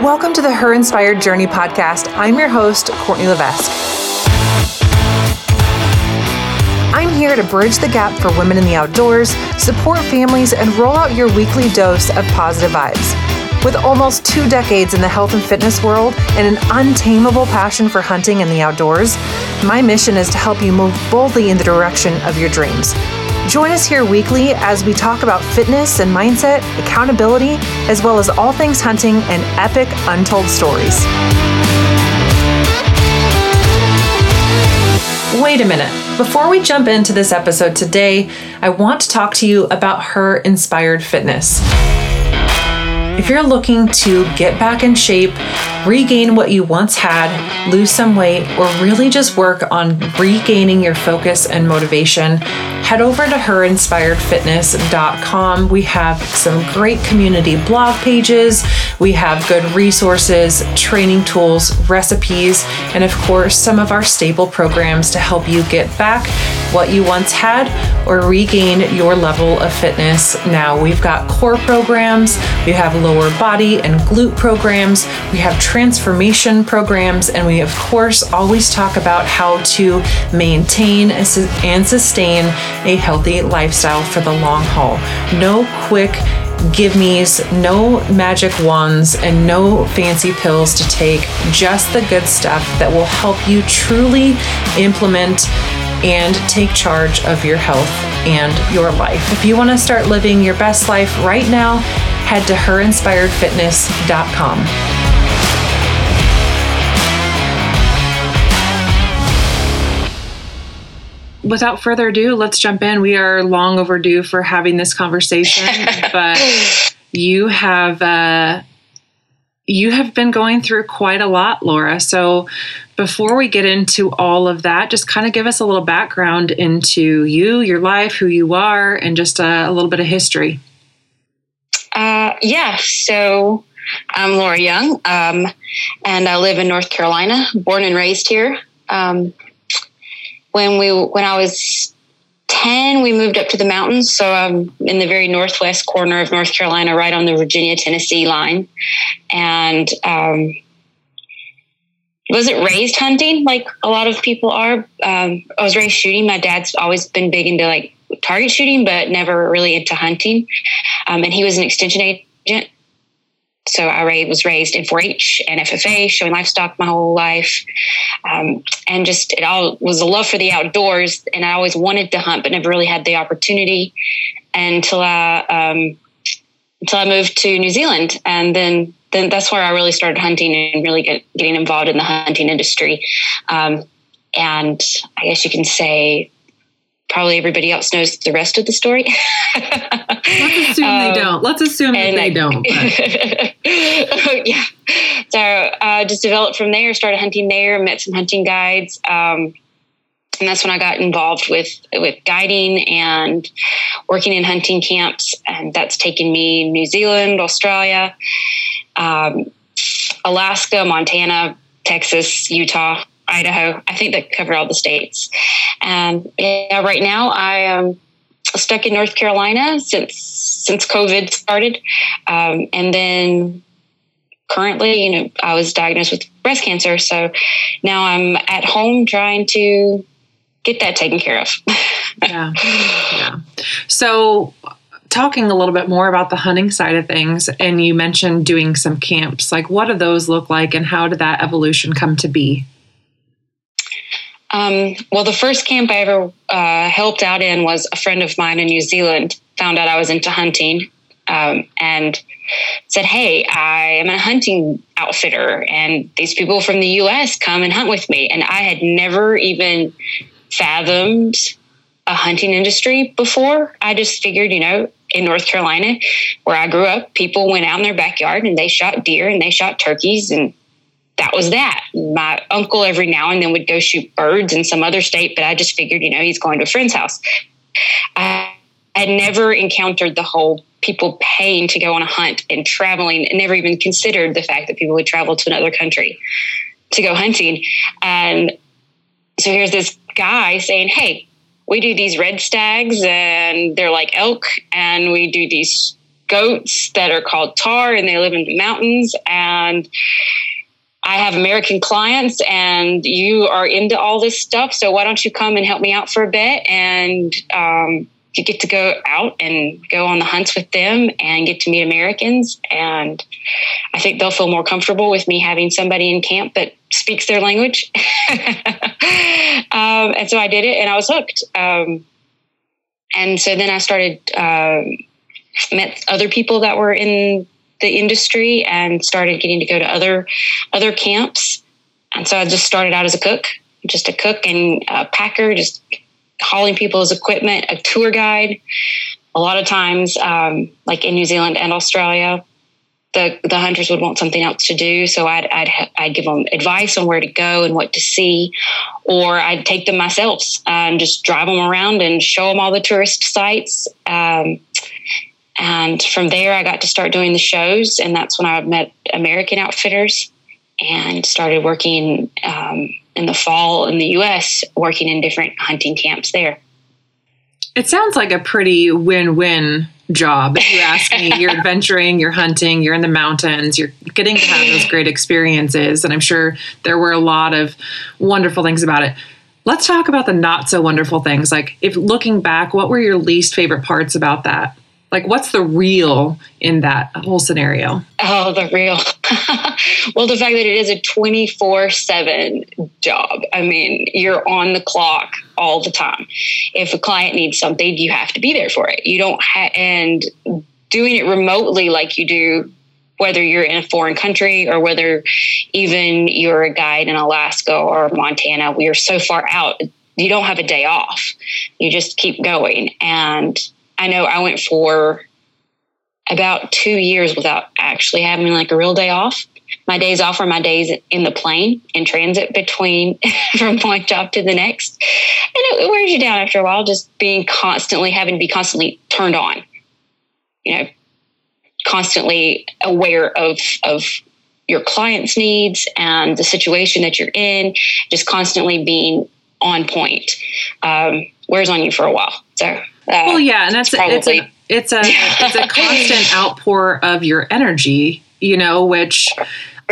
Welcome to the Her Inspired Journey podcast. I'm your host, Courtney Levesque. I'm here to bridge the gap for women in the outdoors, support families, and roll out your weekly dose of positive vibes. With almost two decades in the health and fitness world and an untamable passion for hunting and the outdoors, my mission is to help you move boldly in the direction of your dreams. Join us here weekly as we talk about fitness and mindset, accountability, as well as all things hunting and epic untold stories. Wait a minute. Before we jump into this episode today, I want to talk to you about Her Inspired Fitness. If you're looking to get back in shape, regain what you once had, lose some weight, or really just work on regaining your focus and motivation, head over to herinspiredfitness.com. We have some great community blog pages, we have good resources, training tools, recipes, and of course, some of our staple programs to help you get back what you once had or regain your level of fitness now. We've got core programs, we have lower body and glute programs, we have transformation programs, and we, of course, always talk about how to maintain and sustain a healthy lifestyle for the long haul. No quick give me's, no magic wands, and no fancy pills to take, just the good stuff that will help you truly implement and take charge of your health and your life. If you want to start living your best life right now, head to herinspiredfitness.com. Without further ado, let's jump in. We are long overdue for having this conversation, but you have uh, you have been going through quite a lot, Laura. So before we get into all of that, just kind of give us a little background into you, your life, who you are, and just a, a little bit of history. Uh, yeah, so I'm Laura Young, um, and I live in North Carolina, born and raised here. Um, when we when I was 10, we moved up to the mountains. So I'm in the very northwest corner of North Carolina, right on the Virginia Tennessee line. And um, wasn't raised hunting like a lot of people are. Um, I was raised shooting. My dad's always been big into like target shooting, but never really into hunting. Um, and he was an extension agent. So I was raised in 4-H and FFA, showing livestock my whole life, um, and just it all was a love for the outdoors. And I always wanted to hunt, but never really had the opportunity until I um, until I moved to New Zealand, and then then that's where I really started hunting and really get, getting involved in the hunting industry. Um, and I guess you can say probably everybody else knows the rest of the story. Let's assume um, they don't. Let's assume that they don't. yeah. So uh, just developed from there, started hunting there, met some hunting guides. Um, and that's when I got involved with with guiding and working in hunting camps, and that's taken me New Zealand, Australia, um, Alaska, Montana, Texas, Utah, Idaho. I think that cover all the states. And yeah, right now I am stuck in North Carolina since since COVID started, um, and then currently, you know, I was diagnosed with breast cancer, so now I'm at home trying to get that taken care of. yeah, yeah. So talking a little bit more about the hunting side of things, and you mentioned doing some camps. Like, what do those look like, and how did that evolution come to be? Um, well, the first camp I ever uh, helped out in was a friend of mine in New Zealand found out I was into hunting um, and said, Hey, I am a hunting outfitter, and these people from the US come and hunt with me. And I had never even fathomed a hunting industry before. I just figured, you know, in North Carolina, where I grew up, people went out in their backyard and they shot deer and they shot turkeys and that was that. My uncle every now and then would go shoot birds in some other state, but I just figured, you know, he's going to a friend's house. I had never encountered the whole people paying to go on a hunt and traveling, and never even considered the fact that people would travel to another country to go hunting. And so here's this guy saying, Hey, we do these red stags and they're like elk, and we do these goats that are called tahr and they live in the mountains and I have American clients and you are into all this stuff. So why don't you come and help me out for a bit? And um, you get to go out and go on the hunts with them and get to meet Americans. And I think they'll feel more comfortable with me having somebody in camp that speaks their language. um, and so I did it and I was hooked. Um, and so then I started, uh, met other people that were in the industry and started getting to go to other other camps. And so I just started out as a cook, just a cook and a packer, just hauling people's equipment, a tour guide. A lot of times, um, like in New Zealand and Australia, the the hunters would want something else to do, so I'd I'd I'd give them advice on where to go and what to see, or I'd take them myself and just drive them around and show them all the tourist sites. Um, and from there, I got to start doing the shows, and that's when I met American Outfitters and started working um, in the fall in the U.S., working in different hunting camps there. It sounds like a pretty win-win job. If you ask me, you're adventuring, you're hunting, you're in the mountains, you're getting to have those great experiences, and I'm sure there were a lot of wonderful things about it. Let's talk about the not so wonderful things. Like, if looking back, what were your least favorite parts about that? Like, what's the real in that whole scenario? Oh, the real. well, the fact that it is a 24 7 job. I mean, you're on the clock all the time. If a client needs something, you have to be there for it. You don't and doing it remotely like you do whether you're in a foreign country or whether even you're a guide in Alaska or Montana, we are so far out, you don't have a day off. You just keep going. And I know I went for about two years without actually having like a real day off. My days off are my days in the plane in transit between from one job to the next. And it, it wears you down after a while, just being constantly having to be constantly turned on, you know, constantly aware of, of your client's needs and the situation that you're in, just constantly being on point, um, wears on you for a while. So uh, well, yeah, and that's probably, it's a it's a it's a constant outpour of your energy, you know, which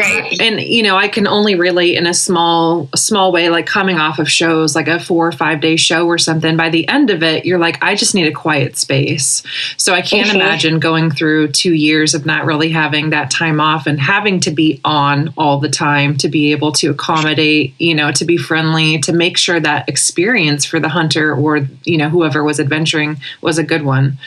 Right. And you know, I can only relate in a small small way like coming off of shows like a 4 or 5 day show or something by the end of it you're like I just need a quiet space. So I can't mm-hmm. imagine going through 2 years of not really having that time off and having to be on all the time to be able to accommodate, you know, to be friendly, to make sure that experience for the hunter or you know whoever was adventuring was a good one.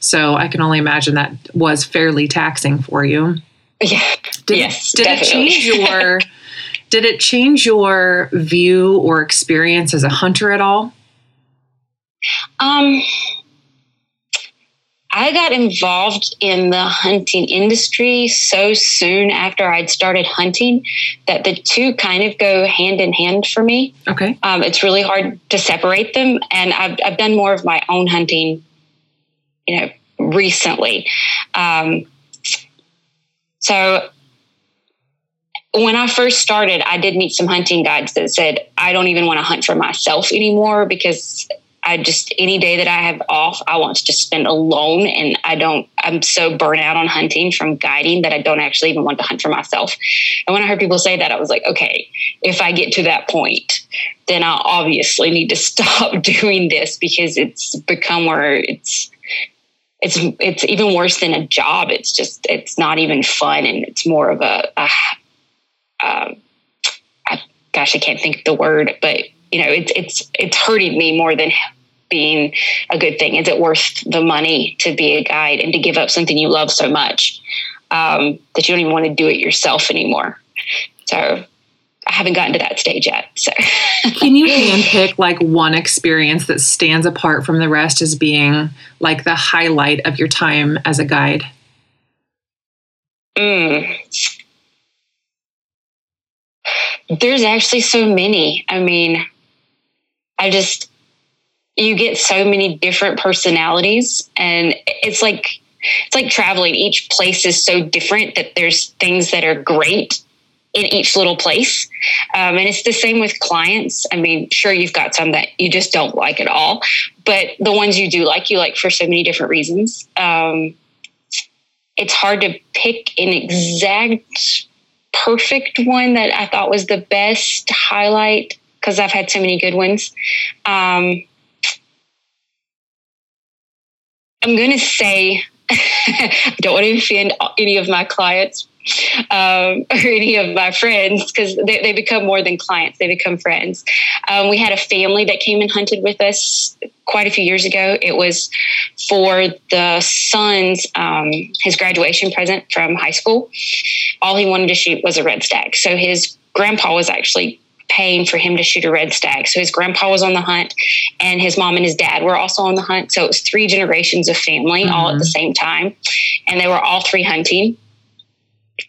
So I can only imagine that was fairly taxing for you. Yeah. Did, yes. Did definitely. it change your did it change your view or experience as a hunter at all? Um I got involved in the hunting industry so soon after I'd started hunting that the two kind of go hand in hand for me. Okay. Um, it's really hard to separate them. And I've, I've done more of my own hunting, you know, recently. Um, so when I first started, I did meet some hunting guides that said, I don't even want to hunt for myself anymore because I just, any day that I have off, I want to just spend alone. And I don't, I'm so burnt out on hunting from guiding that I don't actually even want to hunt for myself. And when I heard people say that, I was like, okay, if I get to that point, then I obviously need to stop doing this because it's become where it's, it's it's even worse than a job. It's just it's not even fun, and it's more of a, a um, gosh, I can't think of the word, but you know, it's it's it's hurting me more than being a good thing. Is it worth the money to be a guide and to give up something you love so much um, that you don't even want to do it yourself anymore? So I haven't gotten to that stage yet. So, can you handpick like one experience that stands apart from the rest as being like the highlight of your time as a guide? Mm. There's actually so many. I mean, I just you get so many different personalities, and it's like it's like traveling. Each place is so different that there's things that are great in each little place. Um, and it's the same with clients. I mean, sure, you've got some that you just don't like at all, but the ones you do like, you like for so many different reasons. Um, it's hard to pick an exact perfect one that I thought was the best highlight because I've had so many good ones. Um, I'm going to say, I don't want to offend any of my clients, um, or any of my friends because they, they, become more than clients, they become friends. Um, we had a family that came and hunted with us quite a few years ago. It was for the son's um, his graduation present from high school. All he wanted to shoot was a red stag. So his grandpa was actually paying for him to shoot a red stag. So his grandpa was on the hunt, and his mom and his dad were also on the hunt. So it was three generations of family mm-hmm. all at the mm-hmm. same time, and they were all three hunting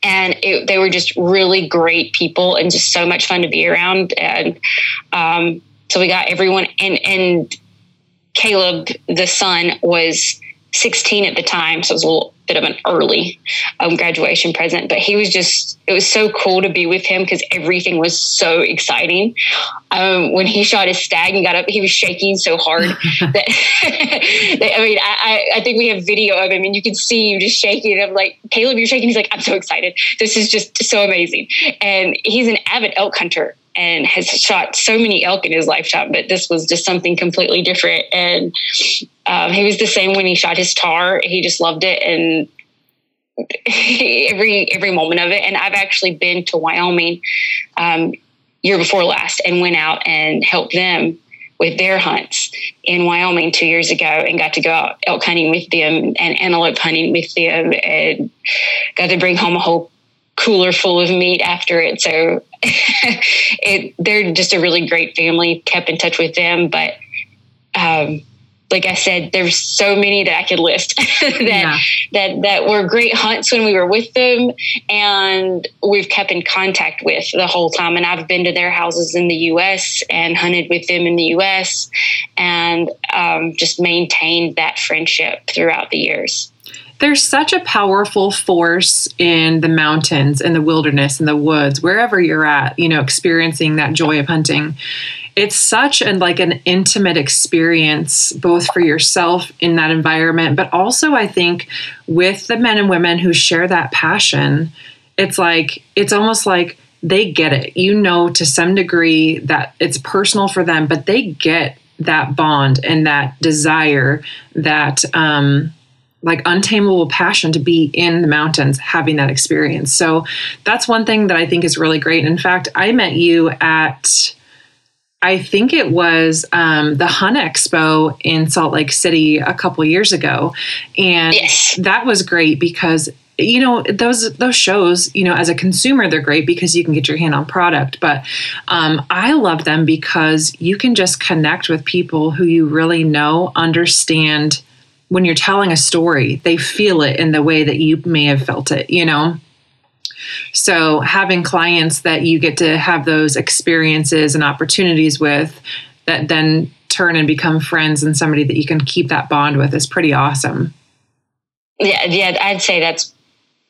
and it, they were just really great people and just so much fun to be around. And um, so we got everyone, and and Caleb, the son, was 16 at the time, so it was a little bit of an early um, graduation present. But he was just, it was so cool to be with him because everything was so exciting. Um, when he shot his stag and got up, he was shaking so hard that, that, I mean, I, I think we have video of him and you can see him just shaking. I'm like, Caleb, you're shaking. He's like, I'm so excited. This is just so amazing. And he's an avid elk hunter and has shot so many elk in his lifetime, but this was just something completely different. And um, he was the same when he shot his tahr. He just loved it and every every moment of it. And I've actually been to Wyoming um, year before last and went out and helped them with their hunts in Wyoming two years ago and got to go out elk hunting with them and antelope hunting with them and got to bring home a whole cooler full of meat after it. So it, they're just a really great family. Kept in touch with them, but um, like I said, there's so many that I could list that yeah. that that were great hunts when we were with them, and we've kept in contact with the whole time. And I've been to their houses in the U.S. and hunted with them in the U.S. and um, just maintained that friendship throughout the years there's such a powerful force in the mountains in the wilderness in the woods wherever you're at you know experiencing that joy of hunting. It's such an like an intimate experience both for yourself in that environment but also i think with the men and women who share that passion it's like it's almost like they get it. You know to some degree that it's personal for them but they get that bond and that desire that um like untamable passion to be in the mountains having that experience. So that's one thing that I think is really great. In fact, I met you at I think it was um, the Hunt Expo in Salt Lake City a couple years ago, and yes. that was great because you know those those shows you know as a consumer they're great because you can get your hand on product but um, i love them because you can just connect with people who you really know understand when you're telling a story, they feel it in the way that you may have felt it, you know? So, having clients that you get to have those experiences and opportunities with that then turn and become friends and somebody that you can keep that bond with is pretty awesome. Yeah, yeah, I'd say that's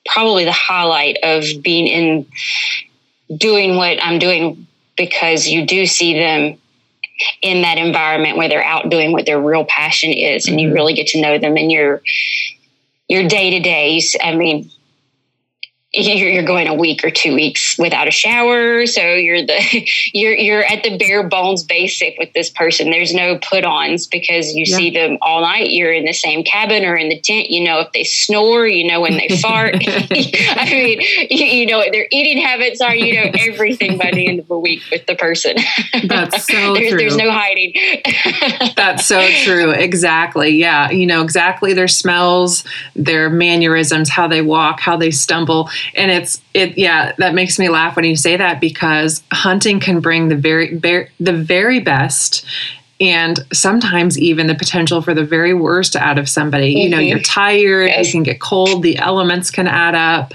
probably the highlight of being in doing what I'm doing because you do see them in that environment where they're out doing what their real passion is and you mm-hmm. really get to know them in your your day to days. I mean, you're going a week or two weeks without a shower. So you're the you're you're at the bare bones basic with this person. There's no put-ons because you yeah. see them all night. You're in the same cabin or in the tent. You know if they snore you know when they fart. I mean you, you, know what their eating habits are. You know everything by the end of a week with the person. That's so there's, true. there's no hiding. That's so true. Exactly. Yeah. You know exactly their smells their mannerisms how they walk how they stumble and it's it yeah that makes me laugh when you say that because hunting can bring the very, very the very best and sometimes even the potential for the very worst out of somebody. Mm-hmm. You know, you're mm-hmm. tired, yes. you can get cold, the elements can add up.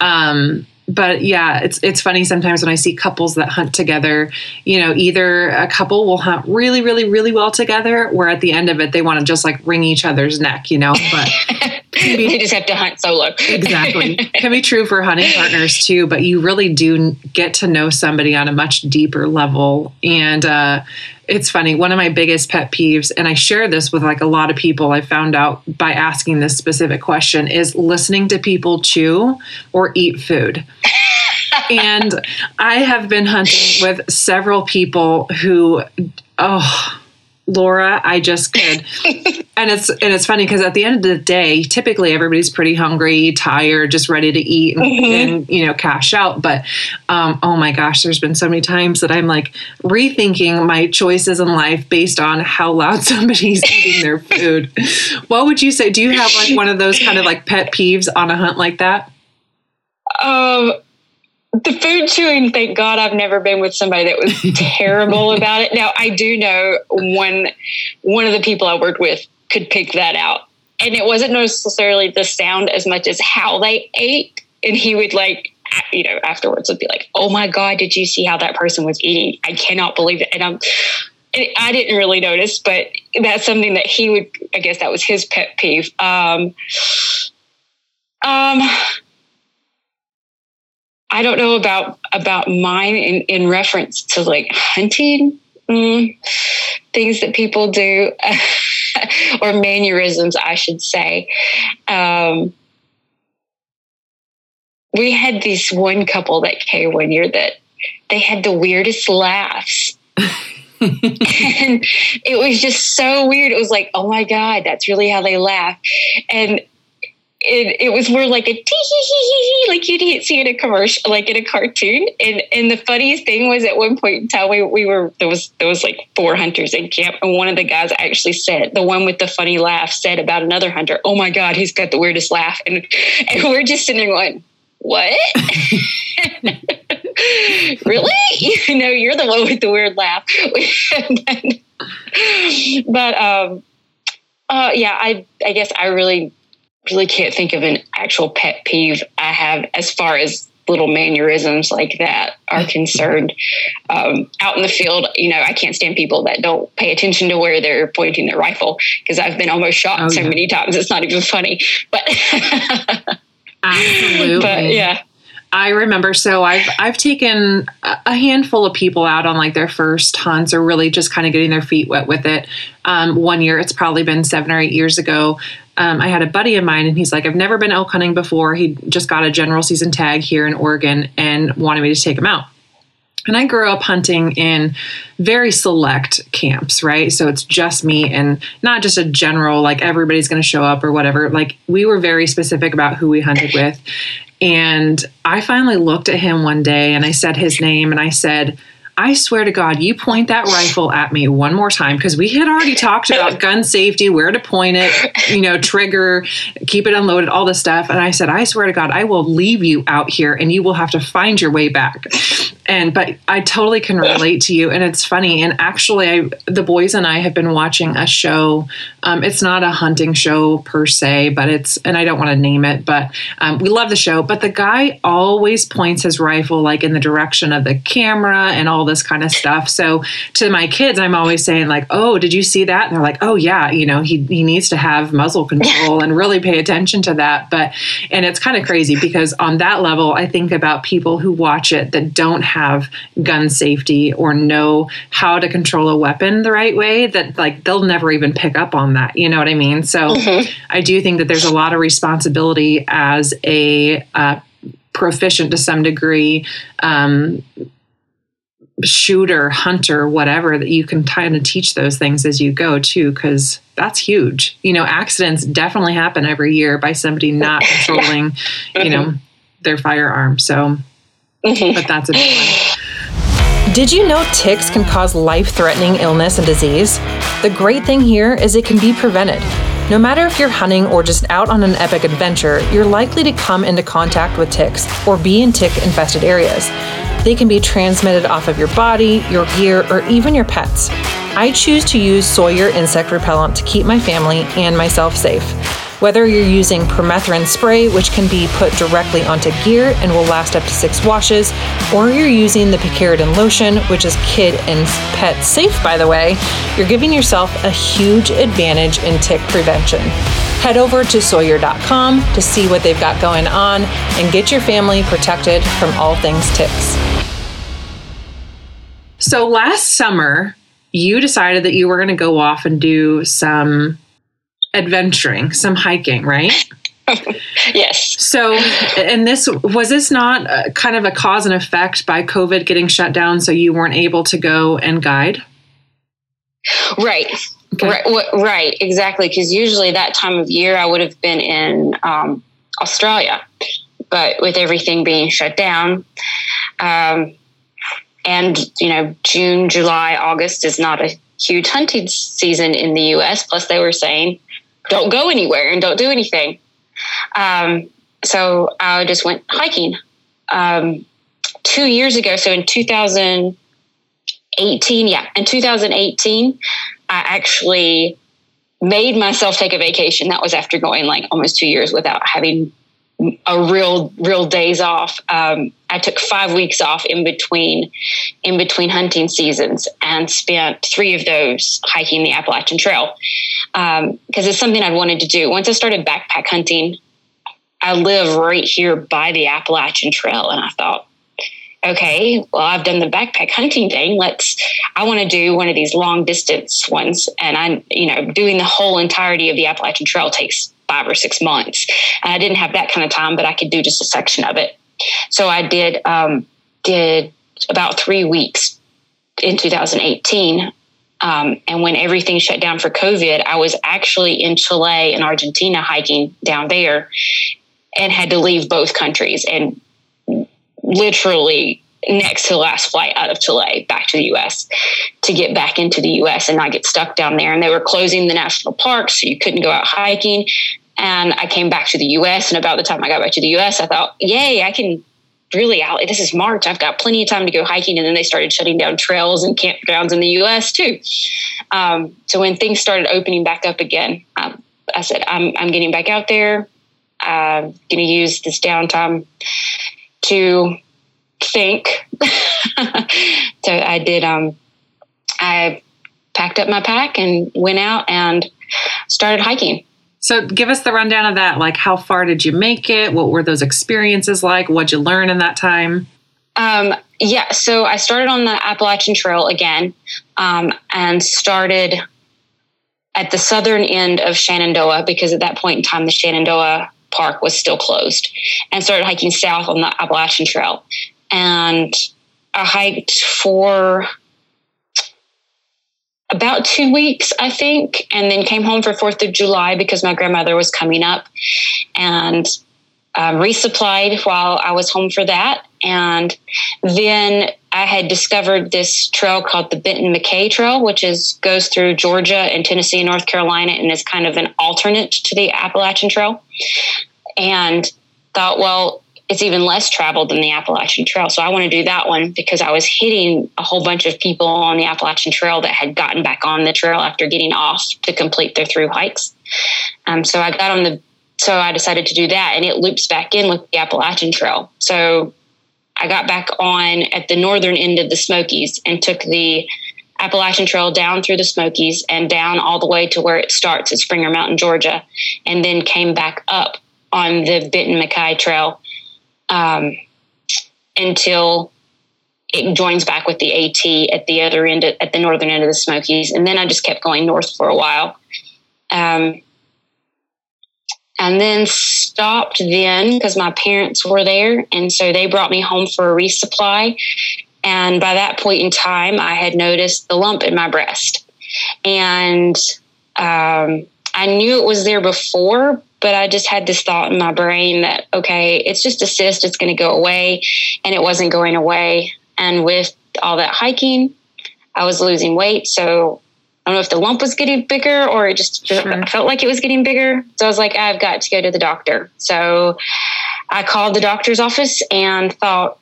Um, but yeah, it's it's funny sometimes when I see couples that hunt together, you know, either a couple will hunt really, really, really well together, or at the end of it they want to just like wring each other's neck, you know. But be, they just have to hunt solo. exactly. Can be true for hunting partners too, but you really do get to know somebody on a much deeper level. And uh it's funny. One of my biggest pet peeves, and I share this with like a lot of people I found out by asking this specific question, is listening to people chew or eat food. and I have been hunting with several people who, oh, Laura, I just could. and it's and it's funny because at the end of the day, typically everybody's pretty hungry, tired, just ready to eat and, mm-hmm. and you know cash out. But um, oh my gosh, there's been so many times that I'm like rethinking my choices in life based on how loud somebody's eating their food. what would you say? Do you have like one of those kind of like pet peeves on a hunt like that? Um, the food chewing, thank God I've never been with somebody that was terrible about it. Now I do know one one of the people I worked with could pick that out. And it wasn't necessarily the sound as much as how they ate. And he would like you know, afterwards would be like, Oh my God, did you see how that person was eating? I cannot believe it. And I'm I didn't really notice, but that's something that he would I guess that was his pet peeve. Um um I don't know about about mine in, in reference to like hunting mm, things that people do or mannerisms, I should say. Um, we had this one couple that came one year that they had the weirdest laughs. and it was just so weird. It was like, oh my God, that's really how they laugh. And it, it was more like a tee hee hee hee like you'd see in a commercial, like in a cartoon. And and the funniest thing was at one point in time we, we were there was there was like four hunters in camp, and one of the guys actually said the one with the funny laugh said about another hunter, "Oh my god, he's got the weirdest laugh," and and we're just sitting there going, "What?" really? You know, you're the one with the weird laugh. but um, uh, yeah, I I guess I really really can't think of an actual pet peeve I have as far as little mannerisms like that are concerned. Um, out in the field, you know, I can't stand people that don't pay attention to where they're pointing their rifle because I've been almost shot oh, so yeah. many times it's not even funny. But absolutely, but yeah. I remember so I've I've taken a handful of people out on like their first hunts or really just kind of getting their feet wet with it. Um, one year, it's probably been seven or eight years ago um, I had a buddy of mine, and he's like, I've never been elk hunting before. He just got a general season tag here in Oregon and wanted me to take him out. And I grew up hunting in very select camps, right? So it's just me and not just a general, like everybody's going to show up or whatever. Like we were very specific about who we hunted with. And I finally looked at him one day and I said his name and I said, I swear to God, you point that rifle at me one more time because we had already talked about gun safety, where to point it, you know, trigger, keep it unloaded, all this stuff. And I said, I swear to God, I will leave you out here and you will have to find your way back and but I totally can relate to you, and it's funny. And actually, I, the boys and I have been watching a show. Um, it's not a hunting show per se, but it's and I don't want to name it, but um, we love the show. But the guy always points his rifle like in the direction of the camera and all this kind of stuff. So to my kids, I'm always saying like, "Oh, did you see that?" And they're like, "Oh yeah, you know, he he needs to have muzzle control and really pay attention to that." But and it's kind of crazy because on that level, I think about people who watch it that don't have gun safety or know how to control a weapon the right way that like they'll never even pick up on that you know what i mean so mm-hmm. i do think that there's a lot of responsibility as a uh, proficient to some degree um, shooter, hunter, whatever, that you can kind of teach those things as you go too, because that's huge. You know, accidents definitely happen every year by somebody not controlling, you know, mm-hmm. their firearm. So Mm-hmm. but that's a big one. Did you know ticks can cause life threatening illness and disease? The great thing here is it can be prevented. No matter if you're hunting or just out on an epic adventure, you're likely to come into contact with ticks or be in tick infested areas. They can be transmitted off of your body, your gear, or even your pets. I choose to use Sawyer insect repellent to keep my family and myself safe. Whether you're using permethrin spray, which can be put directly onto gear and will last up to six washes, or you're using the picaridin lotion, which is kid and pet safe, by the way, you're giving yourself a huge advantage in tick prevention. Head over to Sawyer.com to see what they've got going on and get your family protected from all things ticks. So last summer, you decided that you were going to go off and do some adventuring, some hiking, right? yes. So, and this was this not a, kind of a cause and effect by COVID getting shut down, so you weren't able to go and guide? Right. Okay. Right, right, exactly. Because usually that time of year I would have been in um, Australia, but with everything being shut down, um, and you know June, July, August is not a huge hunting season in the U.S. Plus, they were saying don't go anywhere and don't do anything. Um, so I just went hiking. Um, two years ago, so in 2018, yeah, in 2018, I actually made myself take a vacation. That was after going like almost two years without having a real real days off. Um, I took five weeks off in between in between hunting seasons and spent three of those hiking the Appalachian Trail because um, it's something I'd wanted to do. Once I started backpack hunting, I live right here by the Appalachian Trail, and I thought, okay, well, I've done the backpack hunting thing. Let's, I want to do one of these long distance ones. And I'm, you know, doing the whole entirety of the Appalachian Trail takes five or six months. And I didn't have that kind of time, but I could do just a section of it. So I did, um, did about three weeks in 2018. Um, and when everything shut down for COVID, I was actually in Chile and Argentina hiking down there and had to leave both countries and literally next to last flight out of Chile back to the US to get back into the US and not get stuck down there. And they were closing the national parks, so you couldn't go out hiking. And I came back to the US, and about the time I got back to the US, I thought, yay, I can really out. This is March. I've got plenty of time to go hiking. And then they started shutting down trails and campgrounds in the US too. Um, so when things started opening back up again, um, I said, I'm, I'm getting back out there. I'm going to use this downtime to think. so I did. Um, I packed up my pack and went out and started hiking. So give us the rundown of that. Like, how far did you make it? What were those experiences like? What'd you learn in that time? Um, yeah, so I started on the Appalachian Trail again um, and started at the southern end of Shenandoah because at that point in time, the Shenandoah Park was still closed and started hiking south on the Appalachian Trail. And I hiked for about two weeks, I think, and then came home for Fourth of July because my grandmother was coming up and um, resupplied while I was home for that. And then I had discovered this trail called the Benton MacKaye Trail, which is goes through Georgia and Tennessee and North Carolina and is kind of an alternate to the Appalachian Trail. And thought, well, it's even less traveled than the Appalachian Trail. So I want to do that one because I was hitting a whole bunch of people on the Appalachian Trail that had gotten back on the trail after getting off to complete their through hikes. Um, so I got on the, so I decided to do that and it loops back in with the Appalachian Trail. So I got back on at the northern end of the Smokies and took the Appalachian Trail down through the Smokies and down all the way to where it starts at Springer Mountain, Georgia, and then came back up on the Benton MacKaye Trail um, until it joins back with the AT at the other end, at the northern end of the Smokies. And then I just kept going north for a while. Um, and then stopped then because my parents were there. And so they brought me home for a resupply. And by that point in time, I had noticed the lump in my breast. And um, I knew it was there before, but I just had this thought in my brain that, okay, it's just a cyst, it's going to go away. And it wasn't going away. And with all that hiking, I was losing weight. So I don't know if the lump was getting bigger or it just sure. felt like it was getting bigger. So I was like, I've got to go to the doctor. So I called the doctor's office and thought,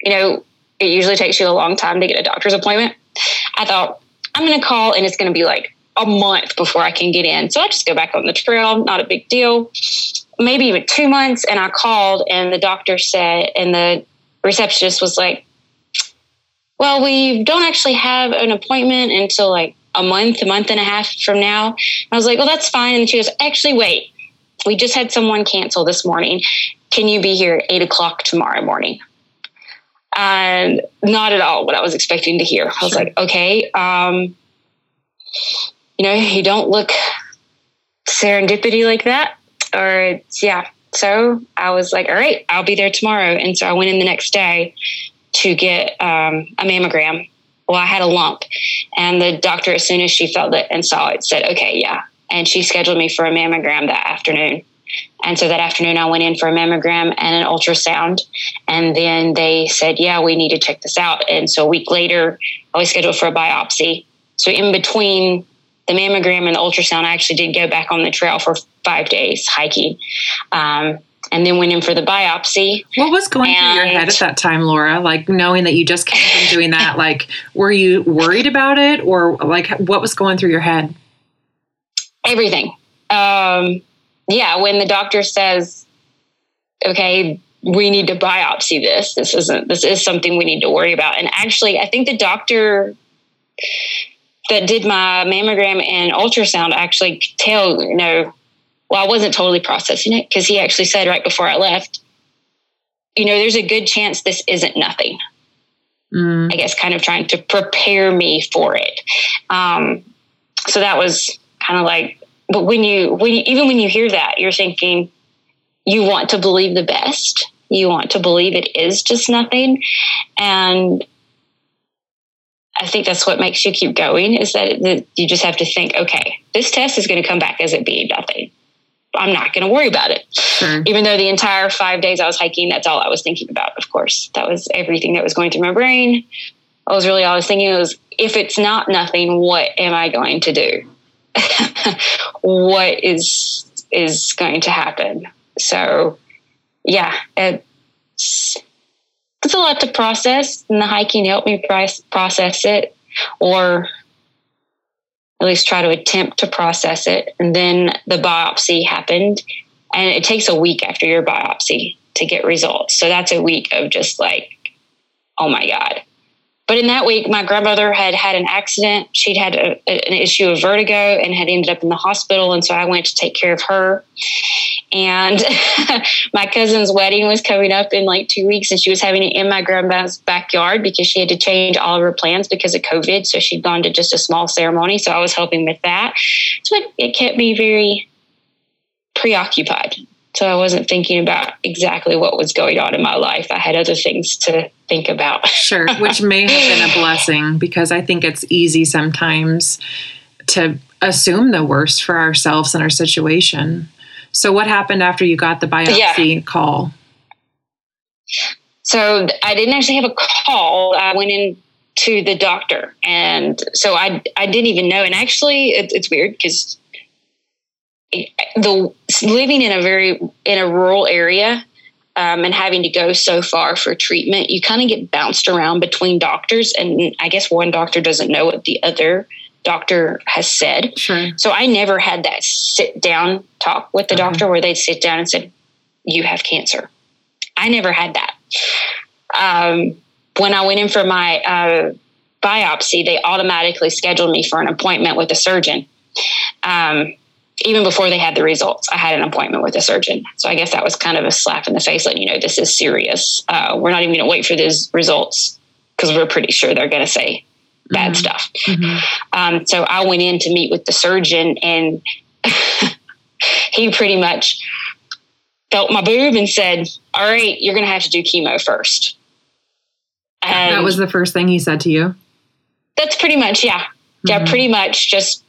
you know, it usually takes you a long time to get a doctor's appointment. I thought, I'm going to call and it's going to be like a month before I can get in. So I just go back on the trail, not a big deal. Maybe even two months. And I called, and the doctor said, and the receptionist was like, Well, we don't actually have an appointment until like a month, a month and a half from now. And I was like, Well, that's fine. And she goes, Actually, wait, we just had someone cancel this morning. Can you be here at eight o'clock tomorrow morning? and not at all what I was expecting to hear. I was sure. like, okay, um, you know, you don't look serendipity like that, or yeah. So I was like, all right, I'll be there tomorrow. And so I went in the next day to get um, a mammogram. Well, I had a lump, and the doctor, as soon as she felt it and saw it, said, okay, yeah. And she scheduled me for a mammogram that afternoon. And so that afternoon, I went in for a mammogram and an ultrasound. And then they said, Yeah, we need to check this out. And so a week later, I was scheduled for a biopsy. So in between the mammogram and the ultrasound, I actually did go back on the trail for five days hiking. Um, and then went in for the biopsy. What was going and, through your head at that time, Laura? Like knowing that you just came from doing that, like were you worried about it or like what was going through your head? Everything. Um, yeah, when the doctor says, okay, we need to biopsy this, this isn't, this is something we need to worry about. And actually, I think the doctor that did my mammogram and ultrasound actually tell, you know, well, I wasn't totally processing it because he actually said right before I left, you know, there's a good chance this isn't nothing. Mm. I guess kind of trying to prepare me for it. Um, so that was kind of like but when you when you, even when you hear that you're thinking you want to believe the best you want to believe it is just nothing and i think that's what makes you keep going is that, that you just have to think okay this test is going to come back as it being nothing. I'm not going to worry about it. Sure. even though the entire five days i was hiking that's all i was thinking about of course. That was everything that was going through my brain. I was really all i was thinking was if it's not nothing what am i going to do? What is is going to happen. So, yeah, it's it's a lot to process, and the hiking helped me process it, or at least try to attempt to process it. And then the biopsy happened, and it takes a week after your biopsy to get results. So that's a week of just like, oh my god, but in that week, my grandmother had had an accident. She'd had a, an issue of vertigo and had ended up in the hospital. And so I went to take care of her. And my cousin's wedding was coming up in like two weeks, and she was having it in my grandma's backyard because she had to change all of her plans because of COVID. So she'd gone to just a small ceremony. So I was helping with that. So it, it kept me very preoccupied. So I wasn't thinking about exactly what was going on in my life. I had other things to think about. sure, which may have been a blessing because I think it's easy sometimes to assume the worst for ourselves and our situation. So what happened after you got the biopsy yeah. call? So I didn't actually have a call. I went in to the doctor and so I I didn't even know and actually it, it's weird because the living in a very in a rural area um, and having to go so far for treatment, you kind of get bounced around between doctors, and I guess one doctor doesn't know what the other doctor has said. Sure. So I never had that sit down talk with the doctor where they'd sit down and said, "You have cancer." I never had that. Um, when I went in for my uh, biopsy, they automatically scheduled me for an appointment with a surgeon. Um, even before they had the results, I had an appointment with a surgeon. So I guess that was kind of a slap in the face, letting you know this is serious. Uh, we're not even going to wait for these results because we're pretty sure they're going to say bad mm-hmm. stuff. Mm-hmm. Um, so I went in to meet with the surgeon, and he pretty much felt my boob and said, "All right, you're going to have to do chemo first. And that was the first thing he said to you. That's pretty much yeah, mm-hmm. yeah, pretty much just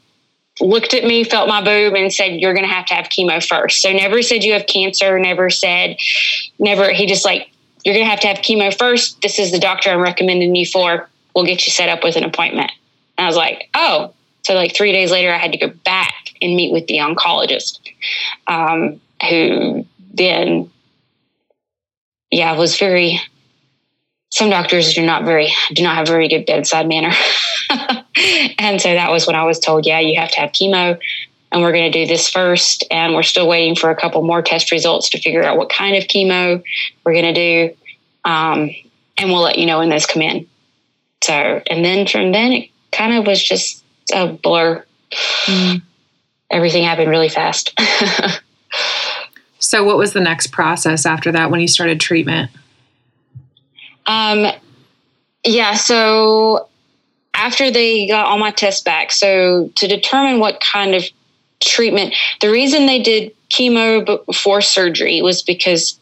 looked at me, felt my boob, and said, You're going to have to have chemo first. So never said you have cancer, never said, never, he just like, You're going to have to have chemo first. This is the doctor I'm recommending you for. We'll get you set up with an appointment. And I was like, Oh. So like three days later, I had to go back and meet with the oncologist, um, who then, yeah, was very, some doctors do not very, do not have very good bedside manner. and so that was when I was told, yeah, you have to have chemo and we're going to do this first. And we're still waiting for a couple more test results to figure out what kind of chemo we're going to do. Um, and we'll let you know when those come in. So, and then from then it kind of was just a blur. Mm. Everything happened really fast. so, what was the next process after that when you started treatment? Um, yeah, so after they got all my tests back, so to determine what kind of treatment, the reason they did chemo before surgery was because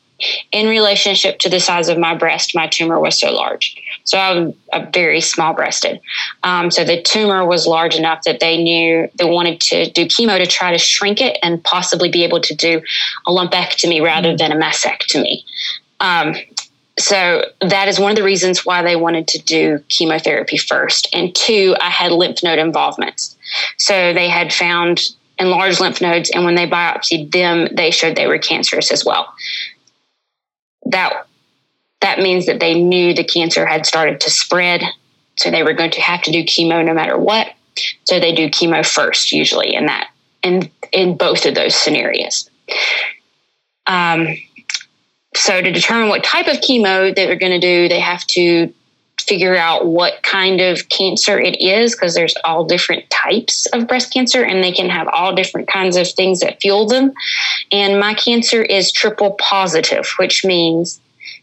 in relationship to the size of my breast, my tumor was so large. So I'm a very small breasted. Um, so the tumor was large enough that they knew they wanted to do chemo to try to shrink it and possibly be able to do a lumpectomy rather mm-hmm. than a mastectomy. Um, so that is one of the reasons why they wanted to do chemotherapy first. And two, I had lymph node involvements. So they had found enlarged lymph nodes, and when they biopsied them, they showed they were cancerous as well. That that means that they knew the cancer had started to spread, so they were going to have to do chemo no matter what. So they do chemo first, usually in that in in both of those scenarios. Um, so to determine what type of chemo that they're going to do, they have to figure out what kind of cancer it is because there's all different types of breast cancer and they can have all different kinds of things that fuel them. And my cancer is triple positive, which means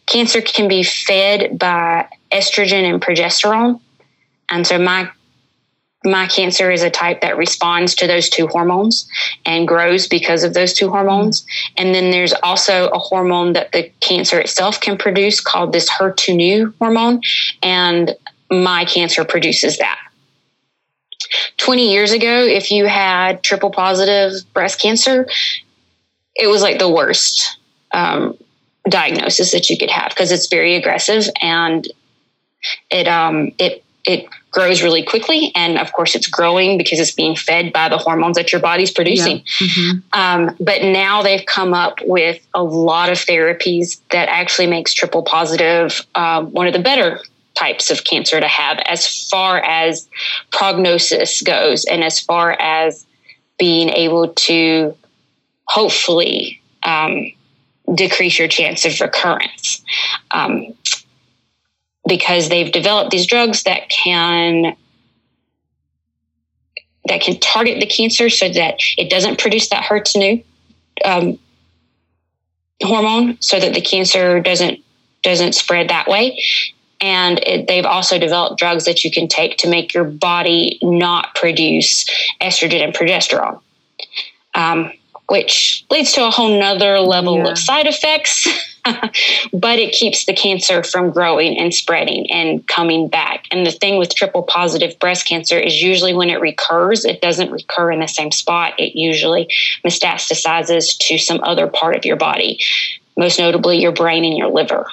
cancer can be fed by estrogen and progesterone. And so my my cancer is a type that responds to those two hormones and grows because of those two hormones. And then there's also a hormone that the cancer itself can produce called this HER2/neu hormone. And my cancer produces that. 20 years ago, if you had triple positive breast cancer, it was like the worst um, diagnosis that you could have because it's very aggressive and it um, it it grows really quickly. And of course, it's growing because it's being fed by the hormones that your body's producing. Yeah. Mm-hmm. Um, but now they've come up with a lot of therapies that actually makes triple positive um, one of the better types of cancer to have as far as prognosis goes and as far as being able to hopefully um, decrease your chance of recurrence. Um, because they've developed these drugs that can that can target the cancer so that it doesn't produce that HER2 um, hormone, so that the cancer doesn't doesn't spread that way. And it, they've also developed drugs that you can take to make your body not produce estrogen and progesterone, um, which leads to a whole nother level yeah. of side effects. but it keeps the cancer from growing and spreading and coming back. And the thing with triple positive breast cancer is usually when it recurs, it doesn't recur in the same spot. It usually metastasizes to some other part of your body, most notably your brain and your liver.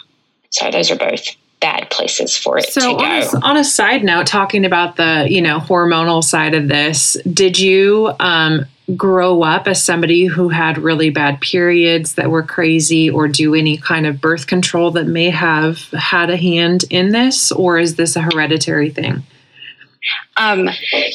So those are both bad places for it so to go. On a, on a side note, talking about the you know hormonal side of this, did you um, grow up as somebody who had really bad periods that were crazy or do any kind of birth control that may have had a hand in this or is this a hereditary thing? Um,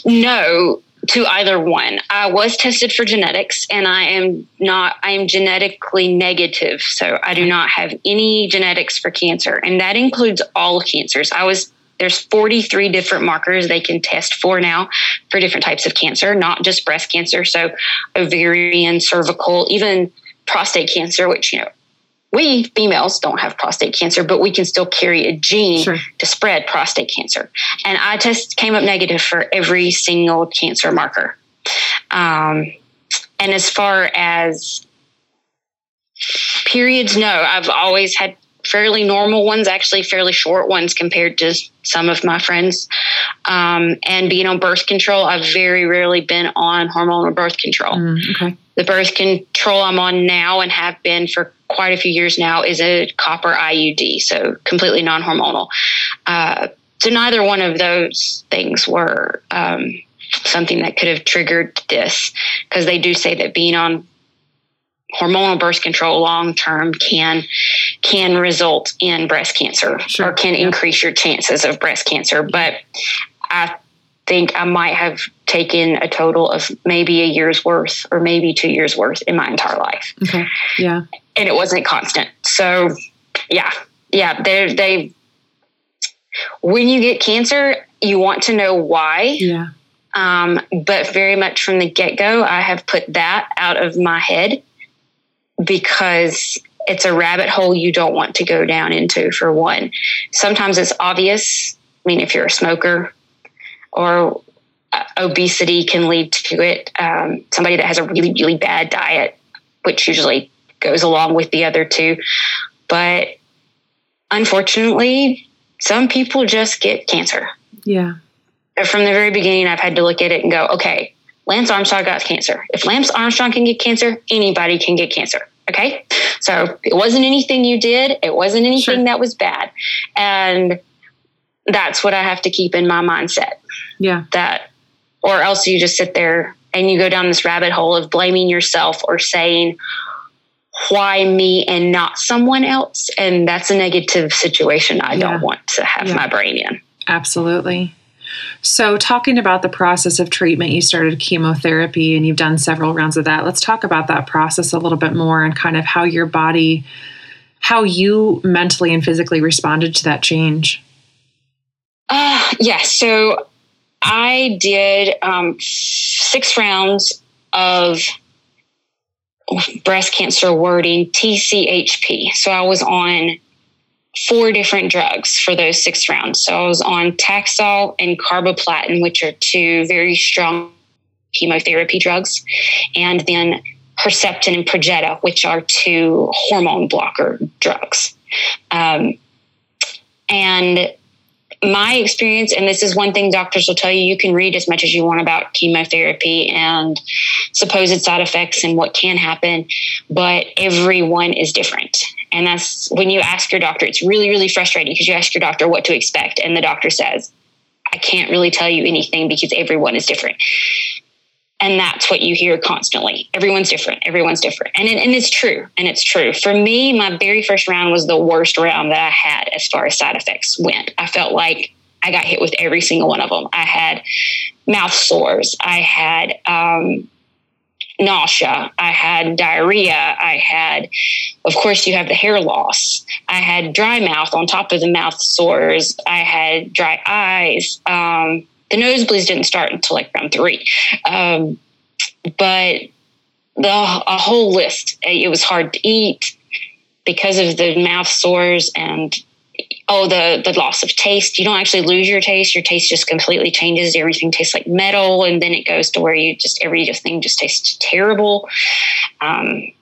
no to either one. I was tested for genetics and i am not i am genetically negative so i do not have any genetics for cancer and that includes all cancers. I was there's 43 different markers they can test for now for different types of cancer, not just breast cancer. So ovarian, cervical, even prostate cancer, which, you know, we females don't have prostate cancer, but we can still carry a gene sure. to spread prostate cancer. And I test came up negative for every single cancer marker. Um, and as far as periods, no, I've always had fairly normal ones, actually fairly short ones compared to some of my friends. Um, and being on birth control, I've very rarely been on hormonal birth control. Mm, okay. The birth control I'm on now and have been for quite a few years now is a copper IUD, so completely non hormonal. Uh, so neither one of those things were um, something that could have triggered this because they do say that being on hormonal birth control long term can can result in breast cancer sure. or can increase your chances of breast cancer. But i think i might have taken a total of maybe a year's worth or maybe two years worth in my entire life. Okay. Yeah. And it wasn't constant. So yeah. Yeah they they when you get cancer you want to know why. Yeah. Um, but very much from the get go, I have put that out of my head because it's a rabbit hole you don't want to go down into for one. Sometimes it's obvious. I mean, if you're a smoker or uh, obesity can lead to it. Um, somebody that has a really, really bad diet, which usually goes along with the other two. But unfortunately, some people just get cancer. Yeah. From the very beginning, I've had to look at it and go, okay, Lance Armstrong got cancer. If Lance Armstrong can get cancer, anybody can get cancer. Okay. So it wasn't anything you did, it wasn't anything sure. that was bad. And that's what I have to keep in my mindset. Yeah. That, or else you just sit there and you go down this rabbit hole of blaming yourself or saying, why me and not someone else? And that's a negative situation I yeah. don't want to have yeah. my brain in. Absolutely. So, talking about the process of treatment, you started chemotherapy and you've done several rounds of that. Let's talk about that process a little bit more and kind of how your body, how you mentally and physically responded to that change. Uh, yeah. So, I did um, six rounds of breast cancer wording, TCHP. So, I was on four different drugs for those six rounds. So I was on Taxol and carboplatin, which are two very strong chemotherapy drugs, and then Herceptin and Perjeta, which are two hormone blocker drugs. Um, and my experience, and this is one thing doctors will tell you, you can read as much as you want about chemotherapy and supposed side effects and what can happen, but everyone is different. And that's when you ask your doctor, it's really, really frustrating because you ask your doctor what to expect, and the doctor says, I can't really tell you anything because everyone is different. And that's what you hear constantly. Everyone's different. Everyone's different. And, it, and it's true. And it's true. For me, my very first round was the worst round that I had as far as side effects went. I felt like I got hit with every single one of them. I had mouth sores. I had um, nausea. I had diarrhea. I had, of course, you have the hair loss. I had dry mouth on top of the mouth sores. I had dry eyes. Um, the nosebleeds didn't start until like round three. Um, but the a whole list. It was hard to eat because of the mouth sores and oh the the loss of taste. You don't actually lose your taste. Your taste just completely changes. Everything tastes like metal and then it goes to where you just everything just tastes terrible. Um,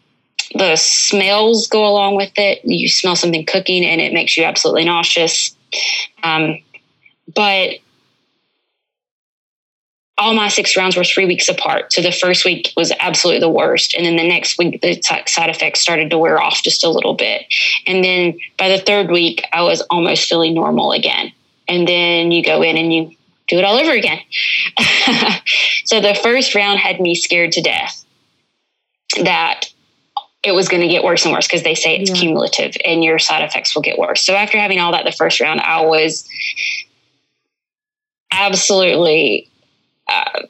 the smells go along with it. You smell something cooking and it makes you absolutely nauseous. Um, but all my six rounds were three weeks apart. So the first week was absolutely the worst. And then the next week, the side effects started to wear off just a little bit. And then by the third week, I was almost feeling normal again. And then you go in and you do it all over again. so the first round had me scared to death that it was going to get worse and worse because they say it's yeah. cumulative and your side effects will get worse. So after having all that the first round, I was absolutely uh,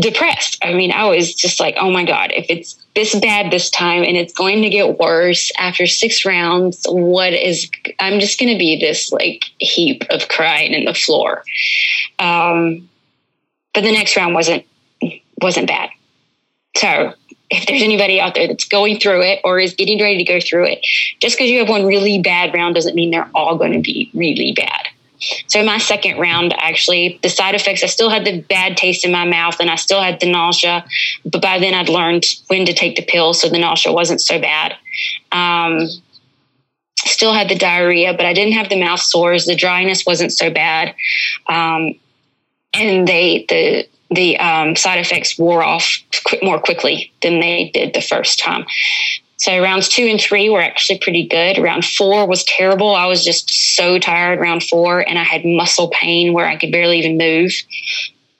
depressed. I mean, I was just like, oh my God, if it's this bad this time and it's going to get worse after six rounds, what is, I'm just going to be this like heap of crying in the floor. Um, but the next round wasn't, wasn't bad. So if there's anybody out there that's going through it or is getting ready to go through it, just because you have one really bad round doesn't mean they're all going to be really bad. So my second round, actually, the side effects, I still had the bad taste in my mouth and I still had the nausea, but by then I'd learned when to take the pill, so the nausea wasn't so bad. Um, still had the diarrhea, but I didn't have the mouth sores. The dryness wasn't so bad, um, and they the the um, side effects wore off more quickly than they did the first time. So rounds two and three were actually pretty good. Round four was terrible. I was just so tired round four, and I had muscle pain where I could barely even move.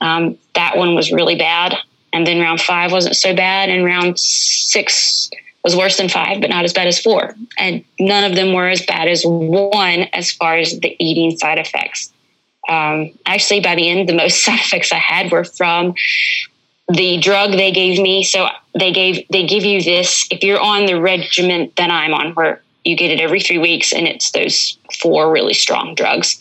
Um, that one was really bad. And then round five wasn't so bad, and round six was worse than five, but not as bad as four. And none of them were as bad as one as far as the eating side effects. Um, actually, by the end, the most side effects I had were from the drug they gave me. So they gave they give you this if you're on the regimen that I'm on, where you get it every three weeks, and it's those four really strong drugs.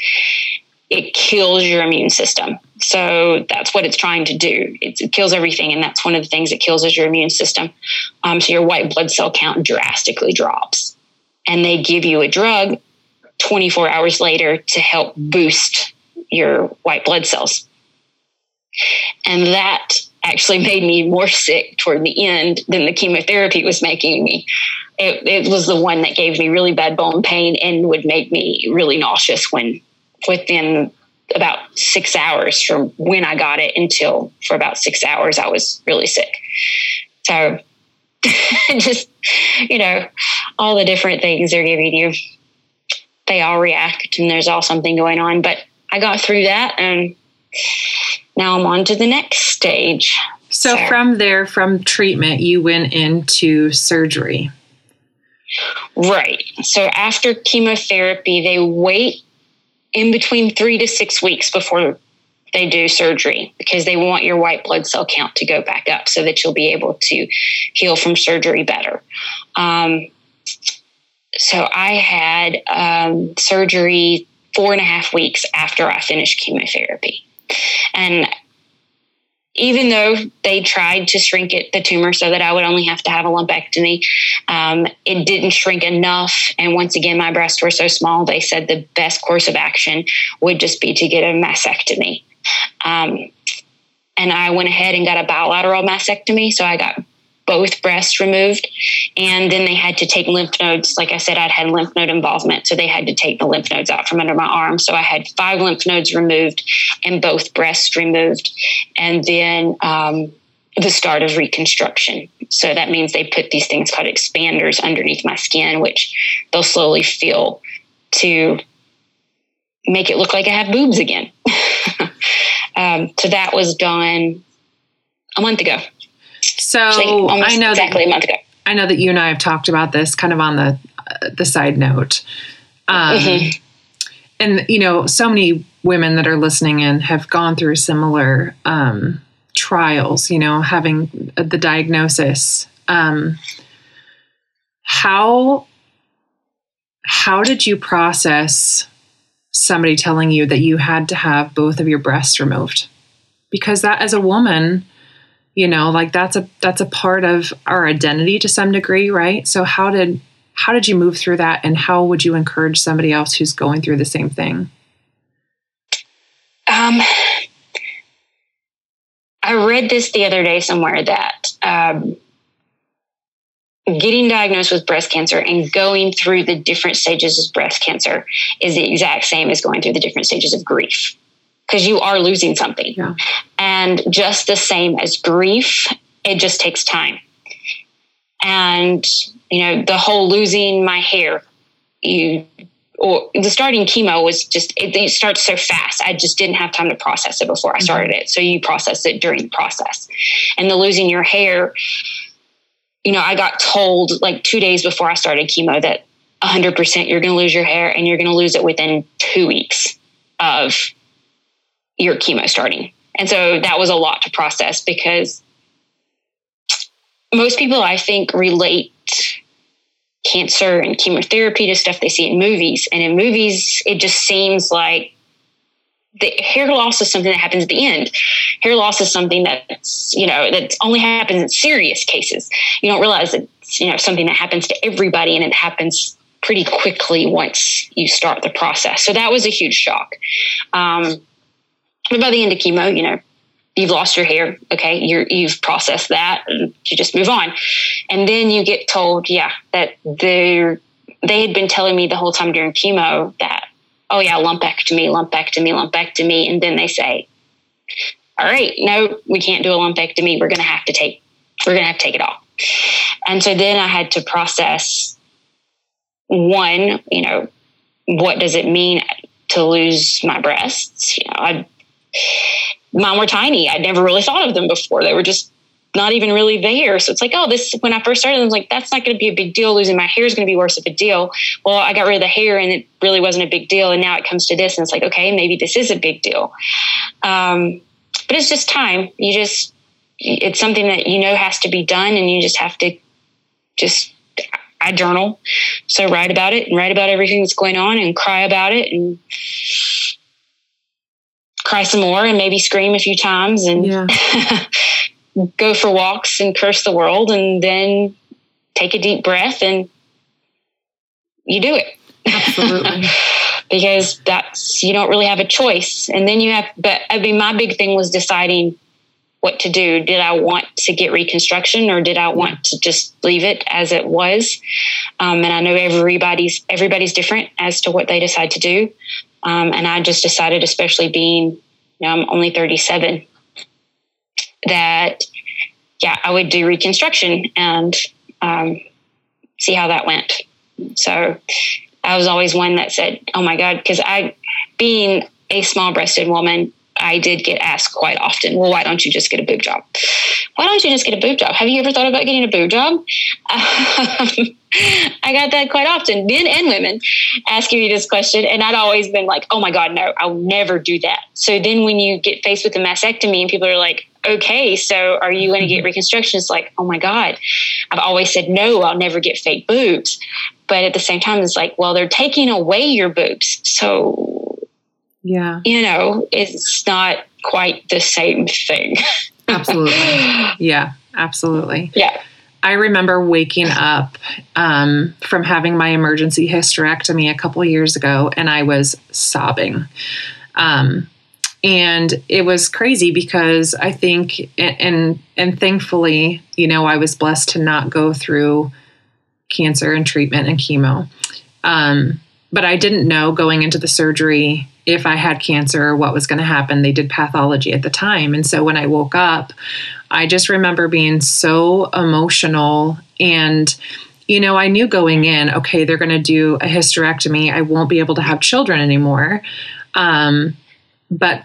It kills your immune system. So that's what it's trying to do. It's, it kills everything, and that's one of the things it kills is your immune system. Um, so your white blood cell count drastically drops, and they give you a drug 24 hours later to help boost your white blood cells. And that actually made me more sick toward the end than the chemotherapy was making me. It, it, was the one that gave me really bad bone pain and would make me really nauseous when within about six hours from when I got it until for about six hours I was really sick. So just, you know, all the different things they're giving you, they all react and there's all something going on. But I got through that and now I'm on to the next stage. So, so from there, from treatment, you went into surgery. Right. So after chemotherapy, they wait in between three to six weeks before they do surgery because they want your white blood cell count to go back up so that you'll be able to heal from surgery better. Um, so I had um, surgery four and a half weeks after I finished chemotherapy. And even though they tried to shrink it, the tumor, so that I would only have to have a lumpectomy, um, it didn't shrink enough. And once again, my breasts were so small, they said the best course of action would just be to get a mastectomy. Um, and I went ahead and got a bilateral mastectomy. So I got both breasts removed. And then they had to take lymph nodes. Like I said, I'd had lymph node involvement. So they had to take the lymph nodes out from under my arm. So I had five lymph nodes removed and both breasts removed. And then um, the start of reconstruction. So that means they put these things called expanders underneath my skin, which they'll slowly fill to make it look like I have boobs again. um, so that was done a month ago. So I know exactly that, a month ago. I know that you and I have talked about this kind of on the uh, the side note. Um, mm-hmm. And you know, so many women that are listening in have gone through similar um, trials. You know, having the diagnosis. Um, how how did you process somebody telling you that you had to have both of your breasts removed? Because that, as a woman, you know like that's a that's a part of our identity to some degree right? So how did how did you move through that and how would you encourage somebody else who's going through the same thing? Um i read this the other day somewhere that um, getting diagnosed with breast cancer and going through the different stages of breast cancer is the exact same as going through the different stages of grief because you are losing something. Yeah. And just the same as grief, it just takes time. And, you know, the whole losing my hair, you, or the starting chemo was just, it, it starts so fast. I just didn't have time to process it before I mm-hmm. started it. So you process it during the process. And the losing your hair, you know, I got told like two days before I started chemo that 100% you're going to lose your hair and you're going to lose it within two weeks of your chemo starting. And so that was a lot to process because most people, I think, relate cancer and chemotherapy to stuff they see in movies. And in movies, it just seems like the hair loss is something that happens at the end. Hair loss is something that's, you know, that only happens in serious cases. You don't realize it's, you know, something that happens to everybody and it happens pretty quickly once you start the process. So that was a huge shock. Um, but by the end of chemo, you know, you've lost your hair. Okay, you're you've processed that, and you just move on. And then you get told, yeah, that they they had been telling me the whole time during chemo that, oh yeah, lumpectomy, lumpectomy, lumpectomy, and then they say, all right, no, we can't do a lumpectomy. We're going to have to take we're going to have to take it off. And so then I had to process one, you know, what does it mean to lose my breasts? You know, I mine were tiny. I'd never really thought of them before. They were just not even really there. So it's like, oh, this, when I first started, I was like, that's not going to be a big deal. Losing my hair is going to be worse of a deal. Well, I got rid of the hair and it really wasn't a big deal. And now it comes to this and it's like, okay, maybe this is a big deal. Um, but it's just time. You just, it's something that you know has to be done and you just have to just, I journal. So write about it and write about everything that's going on and cry about it and cry some more and maybe scream a few times and yeah. go for walks and curse the world and then take a deep breath and you do it. Absolutely. because that's you don't really have a choice. And then you have but I mean my big thing was deciding what to do. Did I want to get reconstruction or did I want to just leave it as it was? Um, and I know everybody's everybody's different as to what they decide to do. Um, and I just decided, especially being, you know, I'm only 37, that yeah, I would do reconstruction and um, see how that went. So I was always one that said, "Oh my God," because I, being a small-breasted woman, I did get asked quite often, well, why don't you just get a boob job? Why don't you just get a boob job? Have you ever thought about getting a boob job? Um, I got that quite often, men and women asking me this question. And I'd always been like, oh my God, no, I'll never do that. So then when you get faced with a mastectomy and people are like, okay, so are you going to get mm-hmm. reconstruction? It's like, oh my God. I've always said, no, I'll never get fake boobs. But at the same time, it's like, well, they're taking away your boobs. So yeah. You know, it's not quite the same thing. absolutely. Yeah, absolutely. Yeah. I remember waking up um, from having my emergency hysterectomy a couple years ago, and I was sobbing. Um, and it was crazy because I think, and, and and thankfully, you know, I was blessed to not go through cancer and treatment and chemo. Um, but I didn't know going into the surgery if I had cancer what was going to happen. They did pathology at the time. And so when I woke up, I just remember being so emotional. And, you know, I knew going in, okay, they're going to do a hysterectomy. I won't be able to have children anymore. Um, but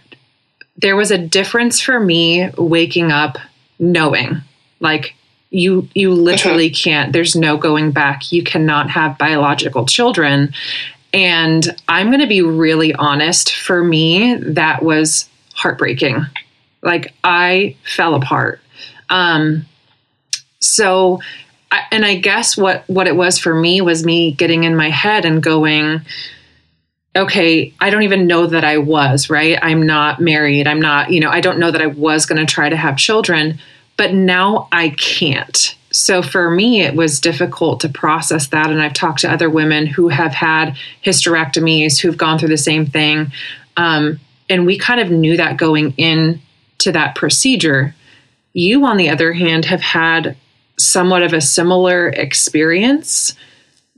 there was a difference for me waking up knowing, like, you you literally can't there's no going back you cannot have biological children and I'm going to be really honest. For me, that was heartbreaking. Like I fell apart. Um, so, I, and I guess what what it was for me was me getting in my head and going, okay, I don't even know that I was right. I'm not married. I'm not. You know, I don't know that I was going to try to have children, but now I can't so for me, it was difficult to process that. And I've talked to other women who have had hysterectomies who've gone through the same thing. Um, and we kind of knew that going in to that procedure. You, on the other hand, have had somewhat of a similar experience,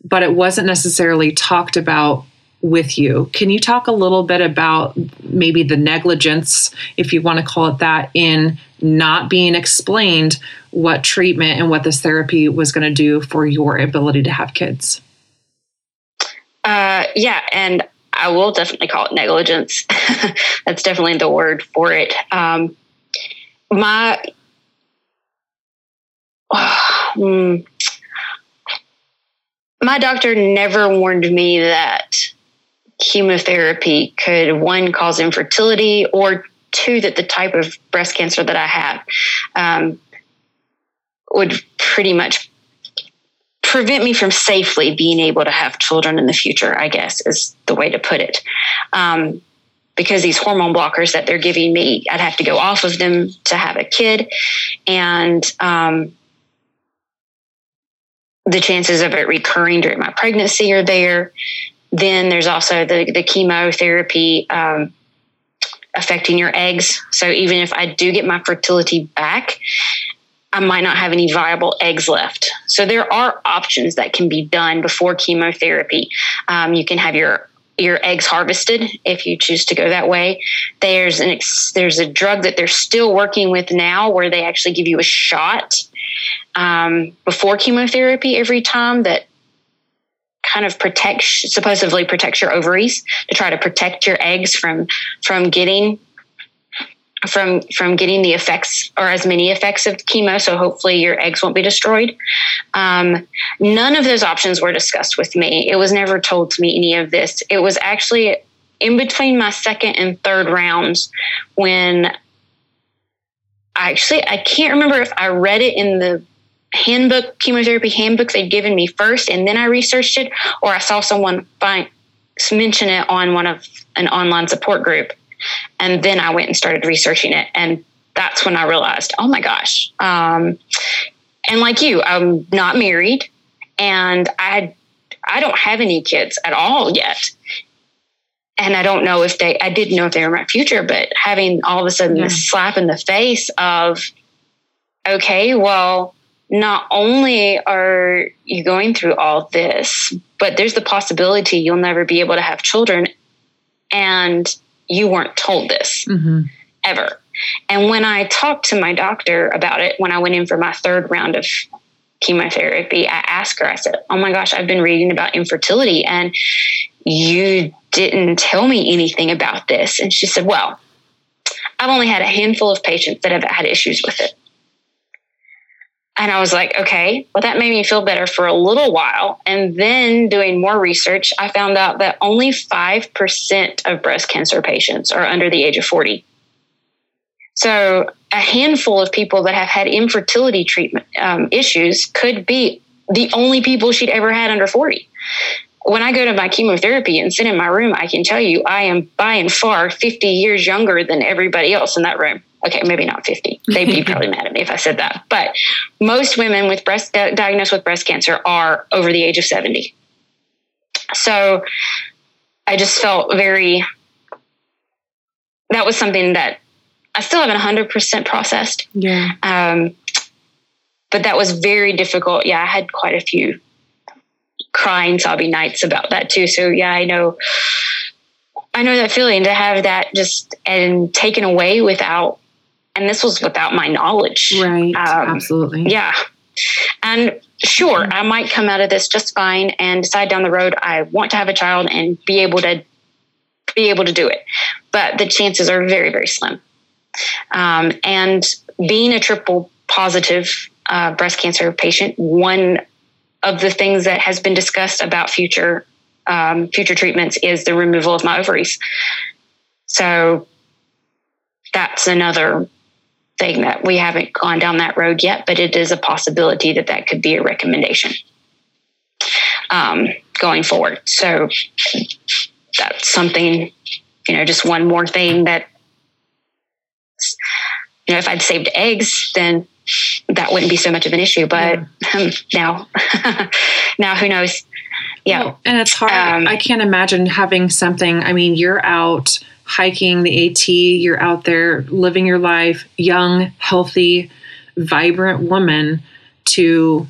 but it wasn't necessarily talked about with you. Can you talk a little bit about maybe the negligence, if you want to call it that, in not being explained what treatment and what this therapy was going to do for your ability to have kids? Uh, yeah, and I will definitely call it negligence. That's definitely the word for it. Um, my uh, my doctor never warned me that chemotherapy could one cause infertility or two that the type of breast cancer that I have um, would pretty much prevent me from safely being able to have children in the future, I guess is the way to put it. Um, because these hormone blockers that they're giving me, I'd have to go off of them to have a kid. And um, the chances of it recurring during my pregnancy are there. Then there's also the, the chemotherapy um, affecting your eggs. So even if I do get my fertility back, I might not have any viable eggs left. So there are options that can be done before chemotherapy. Um, you can have your your eggs harvested if you choose to go that way. There's an ex- there's a drug that they're still working with now where they actually give you a shot um, before chemotherapy every time that kind of protects supposedly protects your ovaries to try to protect your eggs from from getting from from getting the effects or as many effects of chemo. So hopefully your eggs won't be destroyed. Um, none of those options were discussed with me. It was never told to me any of this. It was actually in between my second and third rounds when I actually I can't remember if I read it in the handbook chemotherapy handbook they'd given me first and then I researched it or I saw someone find mention it on one of an online support group And then I went and started researching it. And that's when I realized, oh my gosh. Um, and like you, I'm not married and I I don't have any kids at all yet. And I don't know if they I didn't know if they were my future, but having all of a sudden yeah. this slap in the face of okay, well, not only are you going through all this, but there's the possibility you'll never be able to have children and you weren't told this mm-hmm. ever. And when I talked to my doctor about it, when I went in for my third round of chemotherapy, I asked her, I said, Oh my gosh, I've been reading about infertility and you didn't tell me anything about this. And she said, Well, I've only had a handful of patients that have had issues with it. And I was like, okay, well, that made me feel better for a little while. And then doing more research, I found out that only 5% of breast cancer patients are under the age of 40. So a handful of people that have had infertility treatment um, issues could be the only people she'd ever had under 40. When I go to my chemotherapy and sit in my room, I can tell you I am by and far 50 years younger than everybody else in that room. Okay, maybe not 50. They'd be probably mad at me if I said that. But most women with breast diagnosed with breast cancer are over the age of 70. So I just felt very that was something that I still haven't 100% processed. Yeah. Um, but that was very difficult. Yeah, I had quite a few crying, sobbing nights about that too. So yeah, I know, I know that feeling to have that just and taken away without, and this was without my knowledge. Right. Um, Absolutely. Yeah. And sure, I might come out of this just fine and decide down the road I want to have a child and be able to be able to do it. But the chances are very, very slim. Um, and being a triple positive uh, breast cancer patient, one of the things that has been discussed about future um, future treatments is the removal of my ovaries. So that's another thing that we haven't gone down that road yet, but it is a possibility that that could be a recommendation um, going forward. So that's something, you know, just one more thing that you know, if I'd saved eggs, then that wouldn't be so much of an issue. But um, now, now who knows? Yeah. Well, and it's hard. Um, I can't imagine having something. I mean, you're out hiking the AT, you're out there living your life, young, healthy, vibrant woman to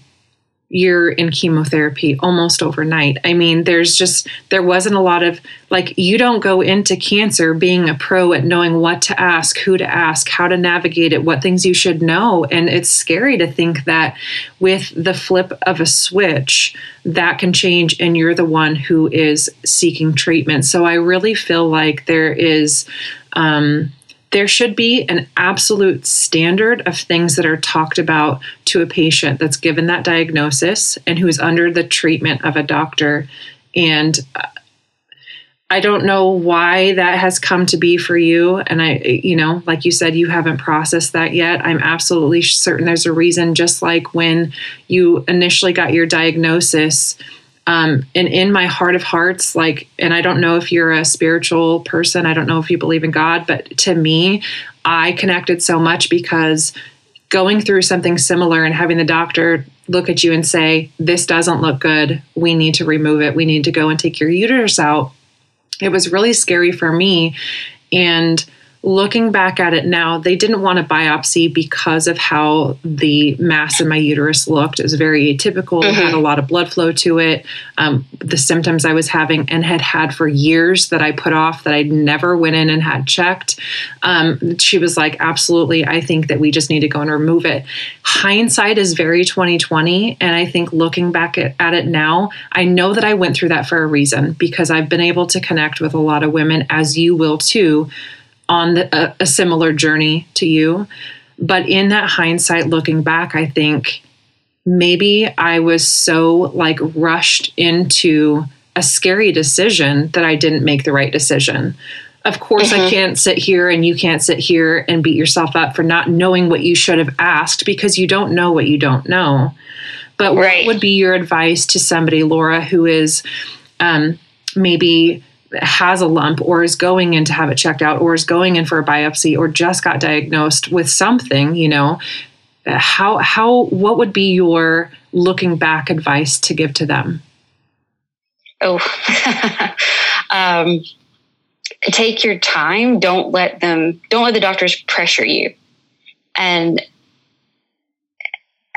you're in chemotherapy almost overnight. I mean, there's just, there wasn't a lot of, like, you don't go into cancer being a pro at knowing what to ask, who to ask, how to navigate it, what things you should know. And it's scary to think that with the flip of a switch, that can change and you're the one who is seeking treatment. So I really feel like there is, um, there should be an absolute standard of things that are talked about to a patient that's given that diagnosis and who's under the treatment of a doctor. And uh, I don't know why that has come to be for you. And I, you know, like you said, you haven't processed that yet. I'm absolutely certain there's a reason, just like when you initially got your diagnosis um, and in my heart of hearts, like, and I don't know if you're a spiritual person, I don't know if you believe in God, but to me, I connected so much because going through something similar and having the doctor look at you and say, This doesn't look good. We need to remove it. We need to go and take your uterus out. It was really scary for me. And looking back at it now, they didn't want a biopsy because of how the mass in my uterus looked. It was very atypical, mm-hmm. had a lot of blood flow to it. Um, the symptoms I was having and had had for years that I put off that I never went in and had checked. Um, she was like, absolutely, I think that we just need to go and remove it. Hindsight is very 2020. And I think looking back at, at it now, I know that I went through that for a reason because I've been able to connect with a lot of women, as you will too on the, a, a similar journey to you. But in that hindsight, looking back, I think maybe I was so like rushed into a scary decision that I didn't make the right decision. Of course, mm-hmm. I can't sit here and you can't sit here and beat yourself up for not knowing what you should have asked because you don't know what you don't know. But right. what would be your advice to somebody, Laura, who is um, maybe has a lump or is going in to have it checked out or is going in for a biopsy or just got diagnosed with something, you know, how how what would be your looking back advice to give to them? Oh, um, take your time. Don't let them. Don't let the doctors pressure you. And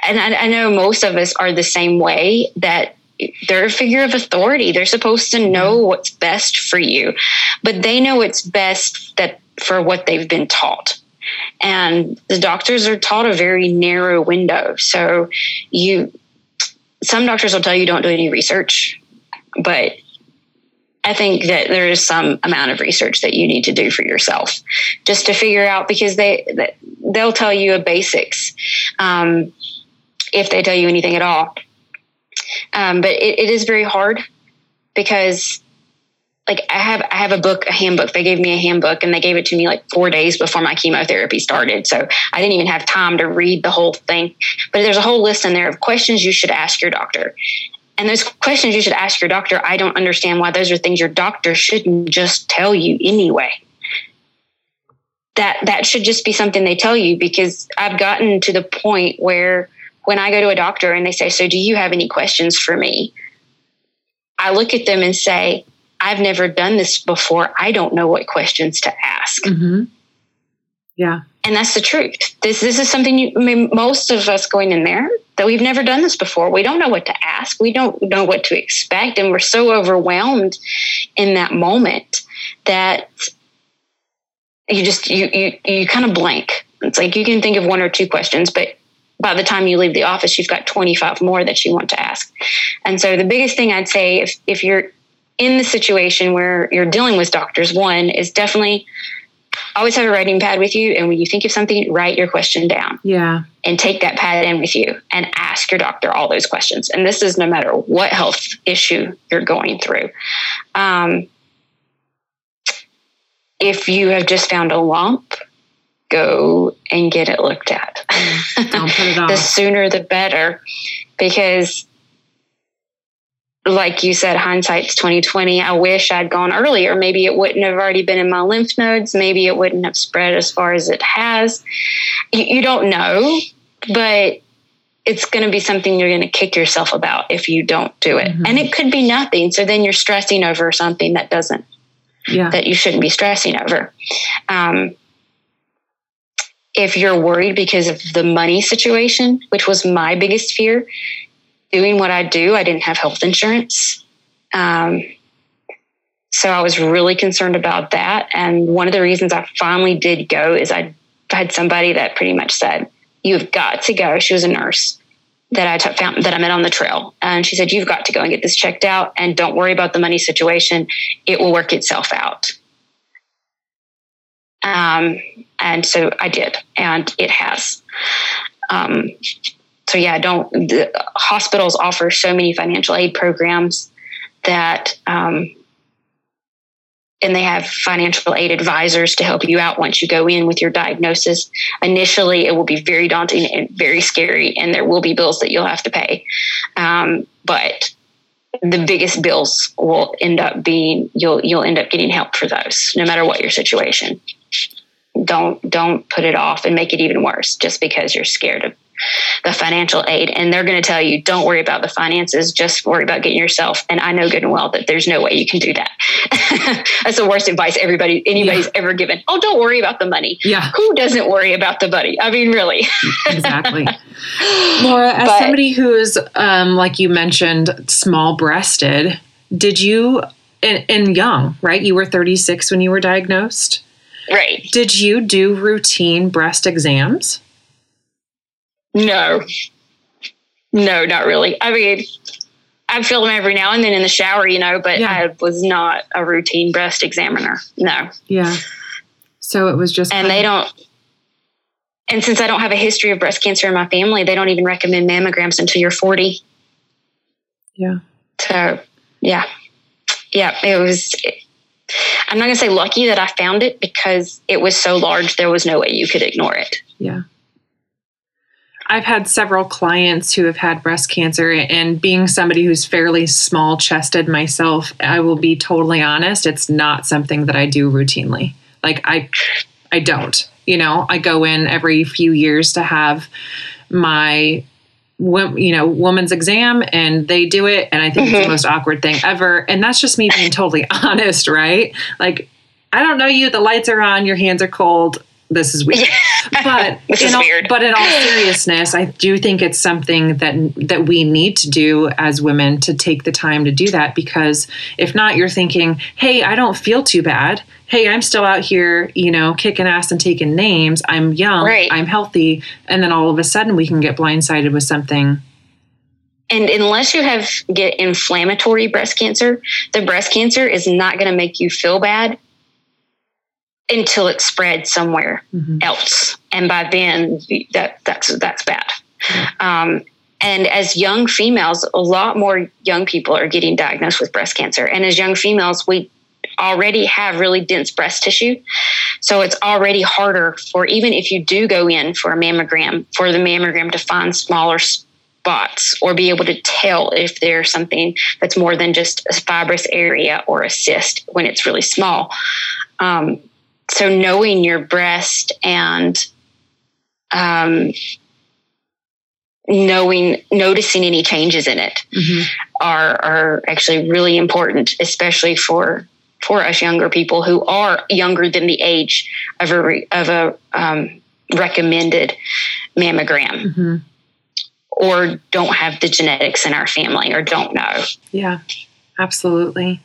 and I, I know most of us are the same way. That they're a figure of authority. They're supposed to know what's best for you, but they know it's best that for what they've been taught. And the doctors are taught a very narrow window. So you some doctors will tell you don't do any research, but I think that there is some amount of research that you need to do for yourself just to figure out because they they'll tell you a basics um, if they tell you anything at all. Um, but it, it is very hard because like I have I have a book, a handbook. They gave me a handbook and they gave it to me like four days before my chemotherapy started. So I didn't even have time to read the whole thing. But there's a whole list in there of questions you should ask your doctor. And those questions you should ask your doctor, I don't understand why those are things your doctor shouldn't just tell you anyway. That that should just be something they tell you because I've gotten to the point where when I go to a doctor and they say, So do you have any questions for me? I look at them and say, I've never done this before. I don't know what questions to ask. Mm-hmm. Yeah. And that's the truth. This this is something you I mean, most of us going in there that we've never done this before. We don't know what to ask. We don't know what to expect, and we're so overwhelmed in that moment that you just you you you kind of blank. It's like you can think of one or two questions, but by the time you leave the office, you've got 25 more that you want to ask. And so the biggest thing I'd say if if you're in the situation where you're dealing with doctors, one is definitely always have a writing pad with you. And when you think of something, write your question down. Yeah. And take that pad in with you and ask your doctor all those questions. And this is no matter what health issue you're going through. Um, if you have just found a lump, go and get it looked at. Don't put it off. the sooner the better. Because like you said, hindsight's twenty twenty. I wish I'd gone earlier. Maybe it wouldn't have already been in my lymph nodes. Maybe it wouldn't have spread as far as it has. You, you don't know, but it's going to be something you're going to kick yourself about if you don't do it. Mm-hmm. And it could be nothing. So then you're stressing over something that doesn't, yeah. that you shouldn't be stressing over. Um, if you're worried because of the money situation, which was my biggest fear, doing what I do, I didn't have health insurance. Um, so I was really concerned about that. And one of the reasons I finally did go is I had somebody that pretty much said, "You've got to go." She was a nurse that I t- found that I met on the trail, and she said, "You've got to go and get this checked out, and don't worry about the money situation; it will work itself out." Um, and so I did, and it has. Um, so yeah, don't the hospitals offer so many financial aid programs that um, and they have financial aid advisors to help you out once you go in with your diagnosis. Initially, it will be very daunting and very scary, and there will be bills that you'll have to pay. Um, but the biggest bills will end up being you'll you'll end up getting help for those, no matter what your situation. Don't don't put it off and make it even worse just because you're scared of the financial aid. And they're going to tell you don't worry about the finances just worry about getting yourself. And i know good and well that there's no way you can do that. That's the worst advice everybody anybody's yeah. ever given. Oh don't worry about the money. Yeah. Who doesn't worry about the money? I mean really. Exactly. Laura as but, somebody who's um, like you mentioned small breasted did you and, and young right? You were 36 when you were diagnosed right did you do routine breast exams no, no, not really. I mean, I feel them every now and then in the shower, you know, but yeah. I was not a routine breast examiner. No. Yeah. So it was just. And they don't. And since I don't have a history of breast cancer in my family, they don't even recommend mammograms until you're 40. Yeah. So, yeah. Yeah, it was. I'm not going to say lucky that I found it because it was so large, there was no way you could ignore it. Yeah. I've had several clients who have had breast cancer, and being somebody who's fairly small chested myself, I will be totally honest, it's not something that I do routinely. Like, I, I don't. You know, I go in every few years to have my you know woman's exam and they do it and i think mm-hmm. it's the mm-hmm. most awkward thing ever and that's just me being totally honest right like i don't know you the lights are on your hands are cold this is weird. But in all, weird. but in all seriousness, I do think it's something that that we need to do as women to take the time to do that because if not, you're thinking, "Hey, I don't feel too bad. Hey, I'm still out here, you know, kicking ass and taking names. I'm young. Right. I'm healthy." And then all of a sudden, we can get blindsided with something and unless you have get inflammatory breast cancer the breast cancer is not going to make you feel bad until it spreads somewhere mm-hmm. else, and by then that that's that's bad. Um, and as young females, a lot more young people are getting diagnosed with breast cancer. And as young females, we already have really dense breast tissue. So it's already harder for, even if you do go in for a mammogram, for the mammogram to find smaller spots or be able to tell if there's something that's more than just a fibrous area or a cyst when it's really small. Um, so knowing your breast and um, knowing noticing any changes in it mm-hmm. are are actually really important especially for for us younger people who are younger than the age of a of a um, recommended mammogram mm-hmm. or don't have the genetics in our family or don't know yeah absolutely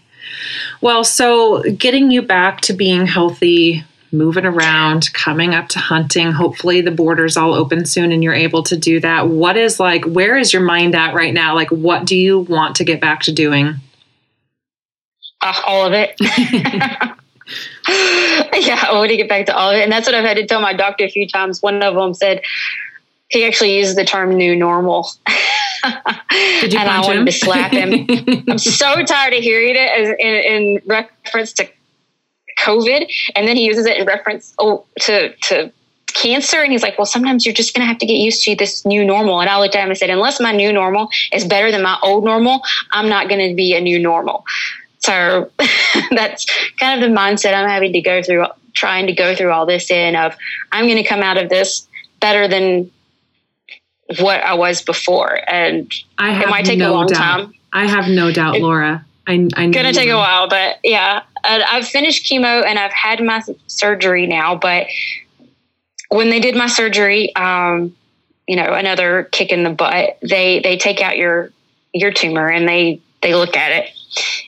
well, so getting you back to being healthy, moving around, coming up to hunting, hopefully the borders all open soon and you're able to do that. What is like, where is your mind at right now? Like, what do you want to get back to doing? Uh, all of it. yeah, I want to get back to all of it. And that's what I've had to tell my doctor a few times. One of them said, he actually used the term new normal. and I wanted him? to slap him. I'm so tired of hearing it as in, in, reference to COVID, and then he uses it in reference oh, to to cancer. And he's like, "Well, sometimes you're just going to have to get used to this new normal." And I looked at him and said, "Unless my new normal is better than my old normal, I'm not going to be a new normal." So that's kind of the mindset I'm having to go through, trying to go through all this in of I'm going to come out of this better than what I was before. And I it might take no a long doubt. time. I have no doubt, it, Lora. I, I gonna take a while, but yeah, I've finished chemo and I've had my surgery now. But when they did my surgery, um, you know, another kick in the butt. They they take out your your tumor and they they look at it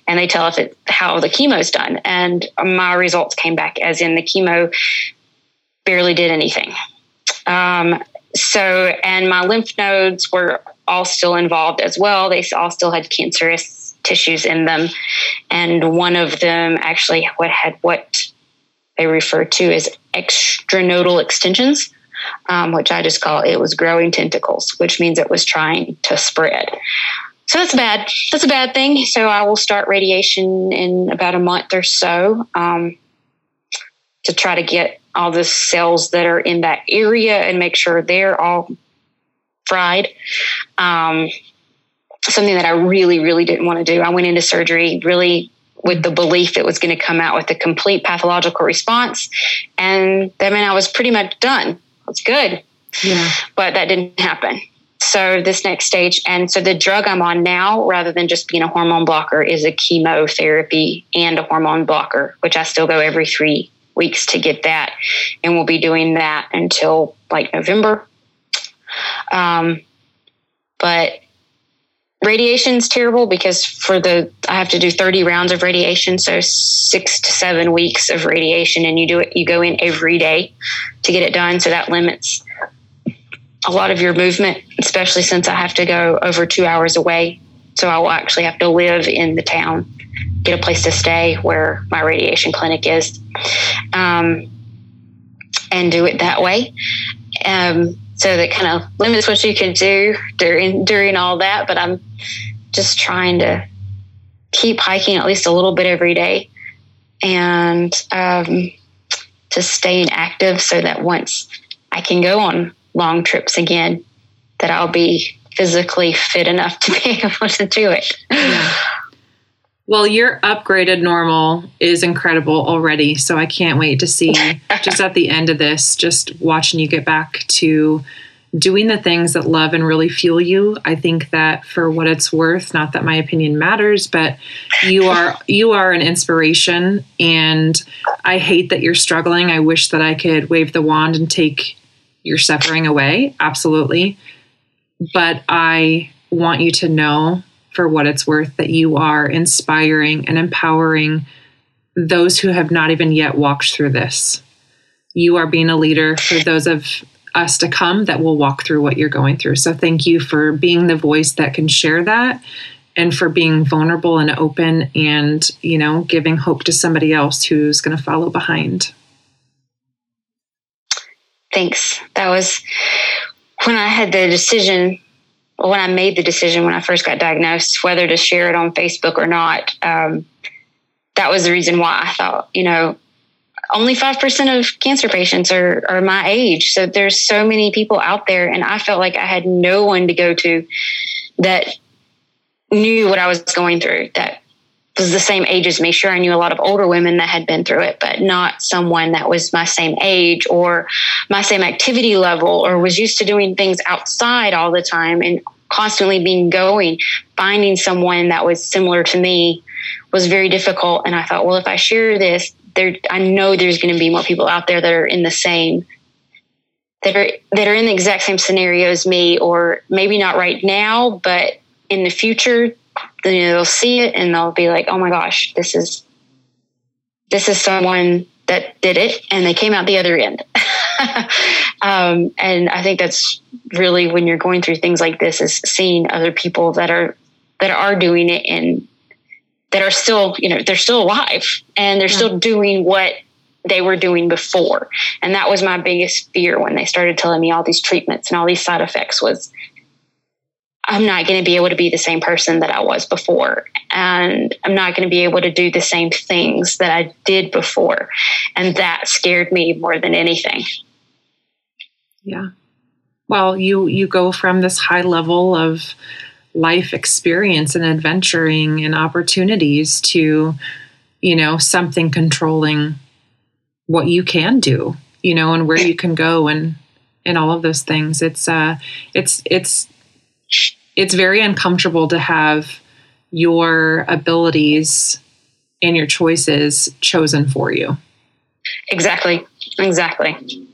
and they tell us it, how the chemo's done. And my results came back as in the chemo barely did anything. Um, so, and my lymph nodes were all still involved as well. They all still had cancerous tissues in them. And one of them actually what had what they refer to as extranodal extensions, um, which I just call it was growing tentacles, which means it was trying to spread. So that's bad. That's a bad thing. So I will start radiation in about a month or so um, to try to get all the cells that are in that area and make sure they're all fried. Um, something that I really, really didn't want to do. I went into surgery really with the belief it was going to come out with a complete pathological response. And that meant I was pretty much done. It's good. Yeah. But that didn't happen. So this next stage, and so the drug I'm on now, rather than just being a hormone blocker, is a chemotherapy and a hormone blocker, which I still go every three weeks to get that. And we'll be doing that until like November. Um, but radiation is terrible because for the I have to do 30 rounds of radiation, so six to seven weeks of radiation, and you do it. You go in every day to get it done, so that limits a lot of your movement, especially since I have to go over two hours away. So I will actually have to live in the town get a place to stay where my radiation clinic is, um, and do it that way. Um, so that kind of limits what you can do during during all that. But I'm just trying to keep hiking at least a little bit every day, and um, to staying active so that once I can go on long trips again, that I'll be physically fit enough to be able to do it. Yeah. Well, your upgraded normal is incredible already. So I can't wait to see just at the end of this, just watching you get back to doing the things that love and really fuel you. I think that for what it's worth, not that my opinion matters, but you are you are an inspiration and I hate that you're struggling. I wish that I could wave the wand and take your suffering away. Absolutely. But I want you to know for what it's worth that you are inspiring and empowering those who have not even yet walked through this. You are being a leader for those of us to come that will walk through what you're going through. So thank you for being the voice that can share that and for being vulnerable and open and, you know, giving hope to somebody else who's going to follow behind. Thanks. That was when I had the decision when I made the decision when I first got diagnosed, whether to share it on Facebook or not, um, that was the reason why I thought, you know, only 5% of cancer patients are, are my age. So there's so many people out there. And I felt like I had no one to go to that knew what I was going through, that was the same age as me. Sure, I knew a lot of older women that had been through it, but not someone that was my same age or my same activity level or was used to doing things outside all the time and constantly being going. Finding someone that was similar to me was very difficult. And I thought, well, if I share this, there, I know there's going to be more people out there that are in the same that are that are in the exact same scenario as me, or maybe not right now, but in the future then you know, they'll see it and they'll be like, "Oh my gosh, this is this is someone that did it, and they came out the other end." um, and I think that's really when you're going through things like this is seeing other people that are that are doing it and that are still, you know, they're still alive and they're yeah. still doing what they were doing before. And that was my biggest fear when they started telling me all these treatments and all these side effects was I'm not going to be able to be the same person that I was before. And I'm not going to be able to do the same things that I did before. And that scared me more than anything. Yeah. Well, you you go from this high level of life experience and adventuring and opportunities to, you know, something controlling what you can do, you know, and where you can go and and all of those things. It's uh it's it's it's very uncomfortable to have your abilities and your choices chosen for you. Exactly. Exactly.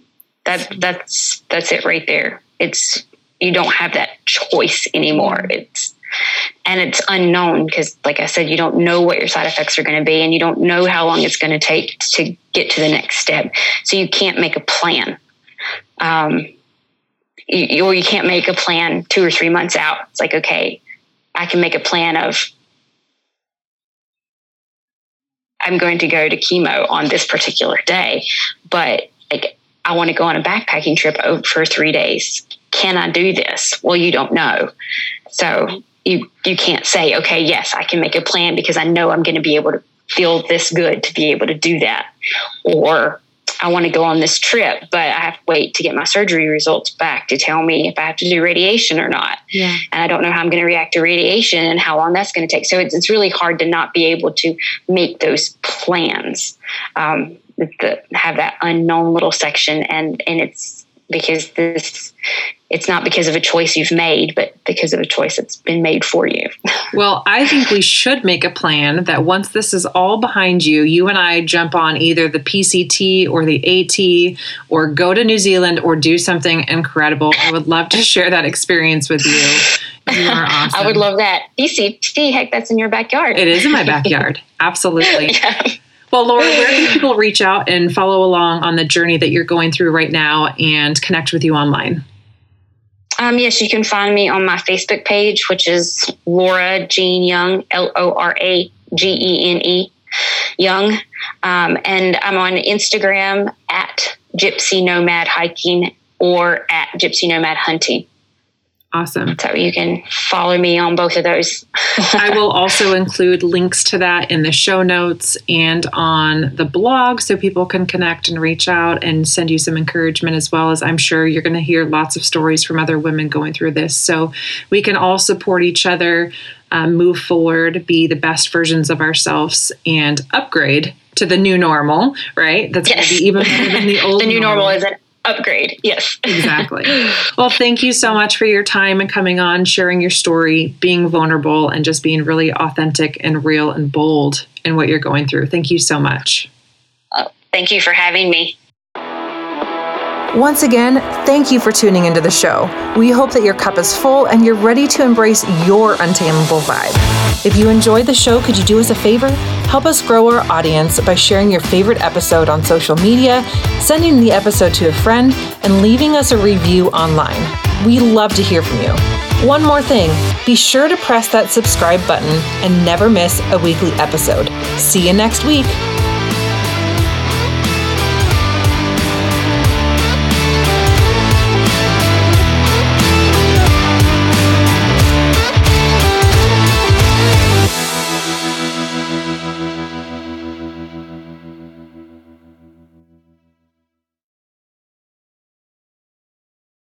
That that's that's it right there. It's you don't have that choice anymore. It's and it's unknown because like I said, you don't know what your side effects are going to be and you don't know how long it's going to take to get to the next step. So you can't make a plan. Um, you, you can't make a plan two or three months out. It's like, okay, I can make a plan of I'm going to go to chemo on this particular day, but like I want to go on a backpacking trip for three days. Can I do this? Well, you don't know. So you you can't say, okay, yes, I can make a plan because I know I'm going to be able to feel this good to be able to do that. Or I want to go on this trip, but I have to wait to get my surgery results back to tell me if I have to do radiation or not. Yeah. And I don't know how I'm going to react to radiation and how long that's going to take. So it's, it's really hard to not be able to make those plans, um, the, have that unknown little section. And, and it's because this it's not because of a choice you've made, but because of a choice that's been made for you. well, I think we should make a plan that once this is all behind you, you and I jump on either the PCT or the AT or go to New Zealand or do something incredible. I would love to share that experience with you. You are awesome. I would love that. PCT, heck, that's in your backyard. It is in my backyard. Absolutely. yeah. Well, Lora, where can people reach out and follow along on the journey that you're going through right now and connect with you online? Um, yes, you can find me on my Facebook page, which is Lora Gene Young, L O R A G E N E Young. Um, and I'm on Instagram at Gypsy Nomad Hiking or at Gypsy Nomad Hunting. Awesome. So you can follow me on both of those. I will also include links to that in the show notes and on the blog so people can connect and reach out and send you some encouragement as well as I'm sure you're going to hear lots of stories from other women going through this. So we can all support each other, um, move forward, be the best versions of ourselves, and upgrade to the new normal, right? That's yes. going to be even better than the old The new normal, normal is an upgrade. Yes. exactly. Well, thank you so much for your time and coming on, sharing your story, being vulnerable, and just being really authentic and real and bold in what you're going through. Thank you so much. Oh, thank you for having me. Once again, thank you for tuning into the show. We hope that your cup is full and you're ready to embrace your untamable vibe. If you enjoyed the show, could you do us a favor? Help us grow our audience by sharing your favorite episode on social media, sending the episode to a friend, and leaving us a review online. We love to hear from you. One more thing be sure to press that subscribe button and never miss a weekly episode. See you next week.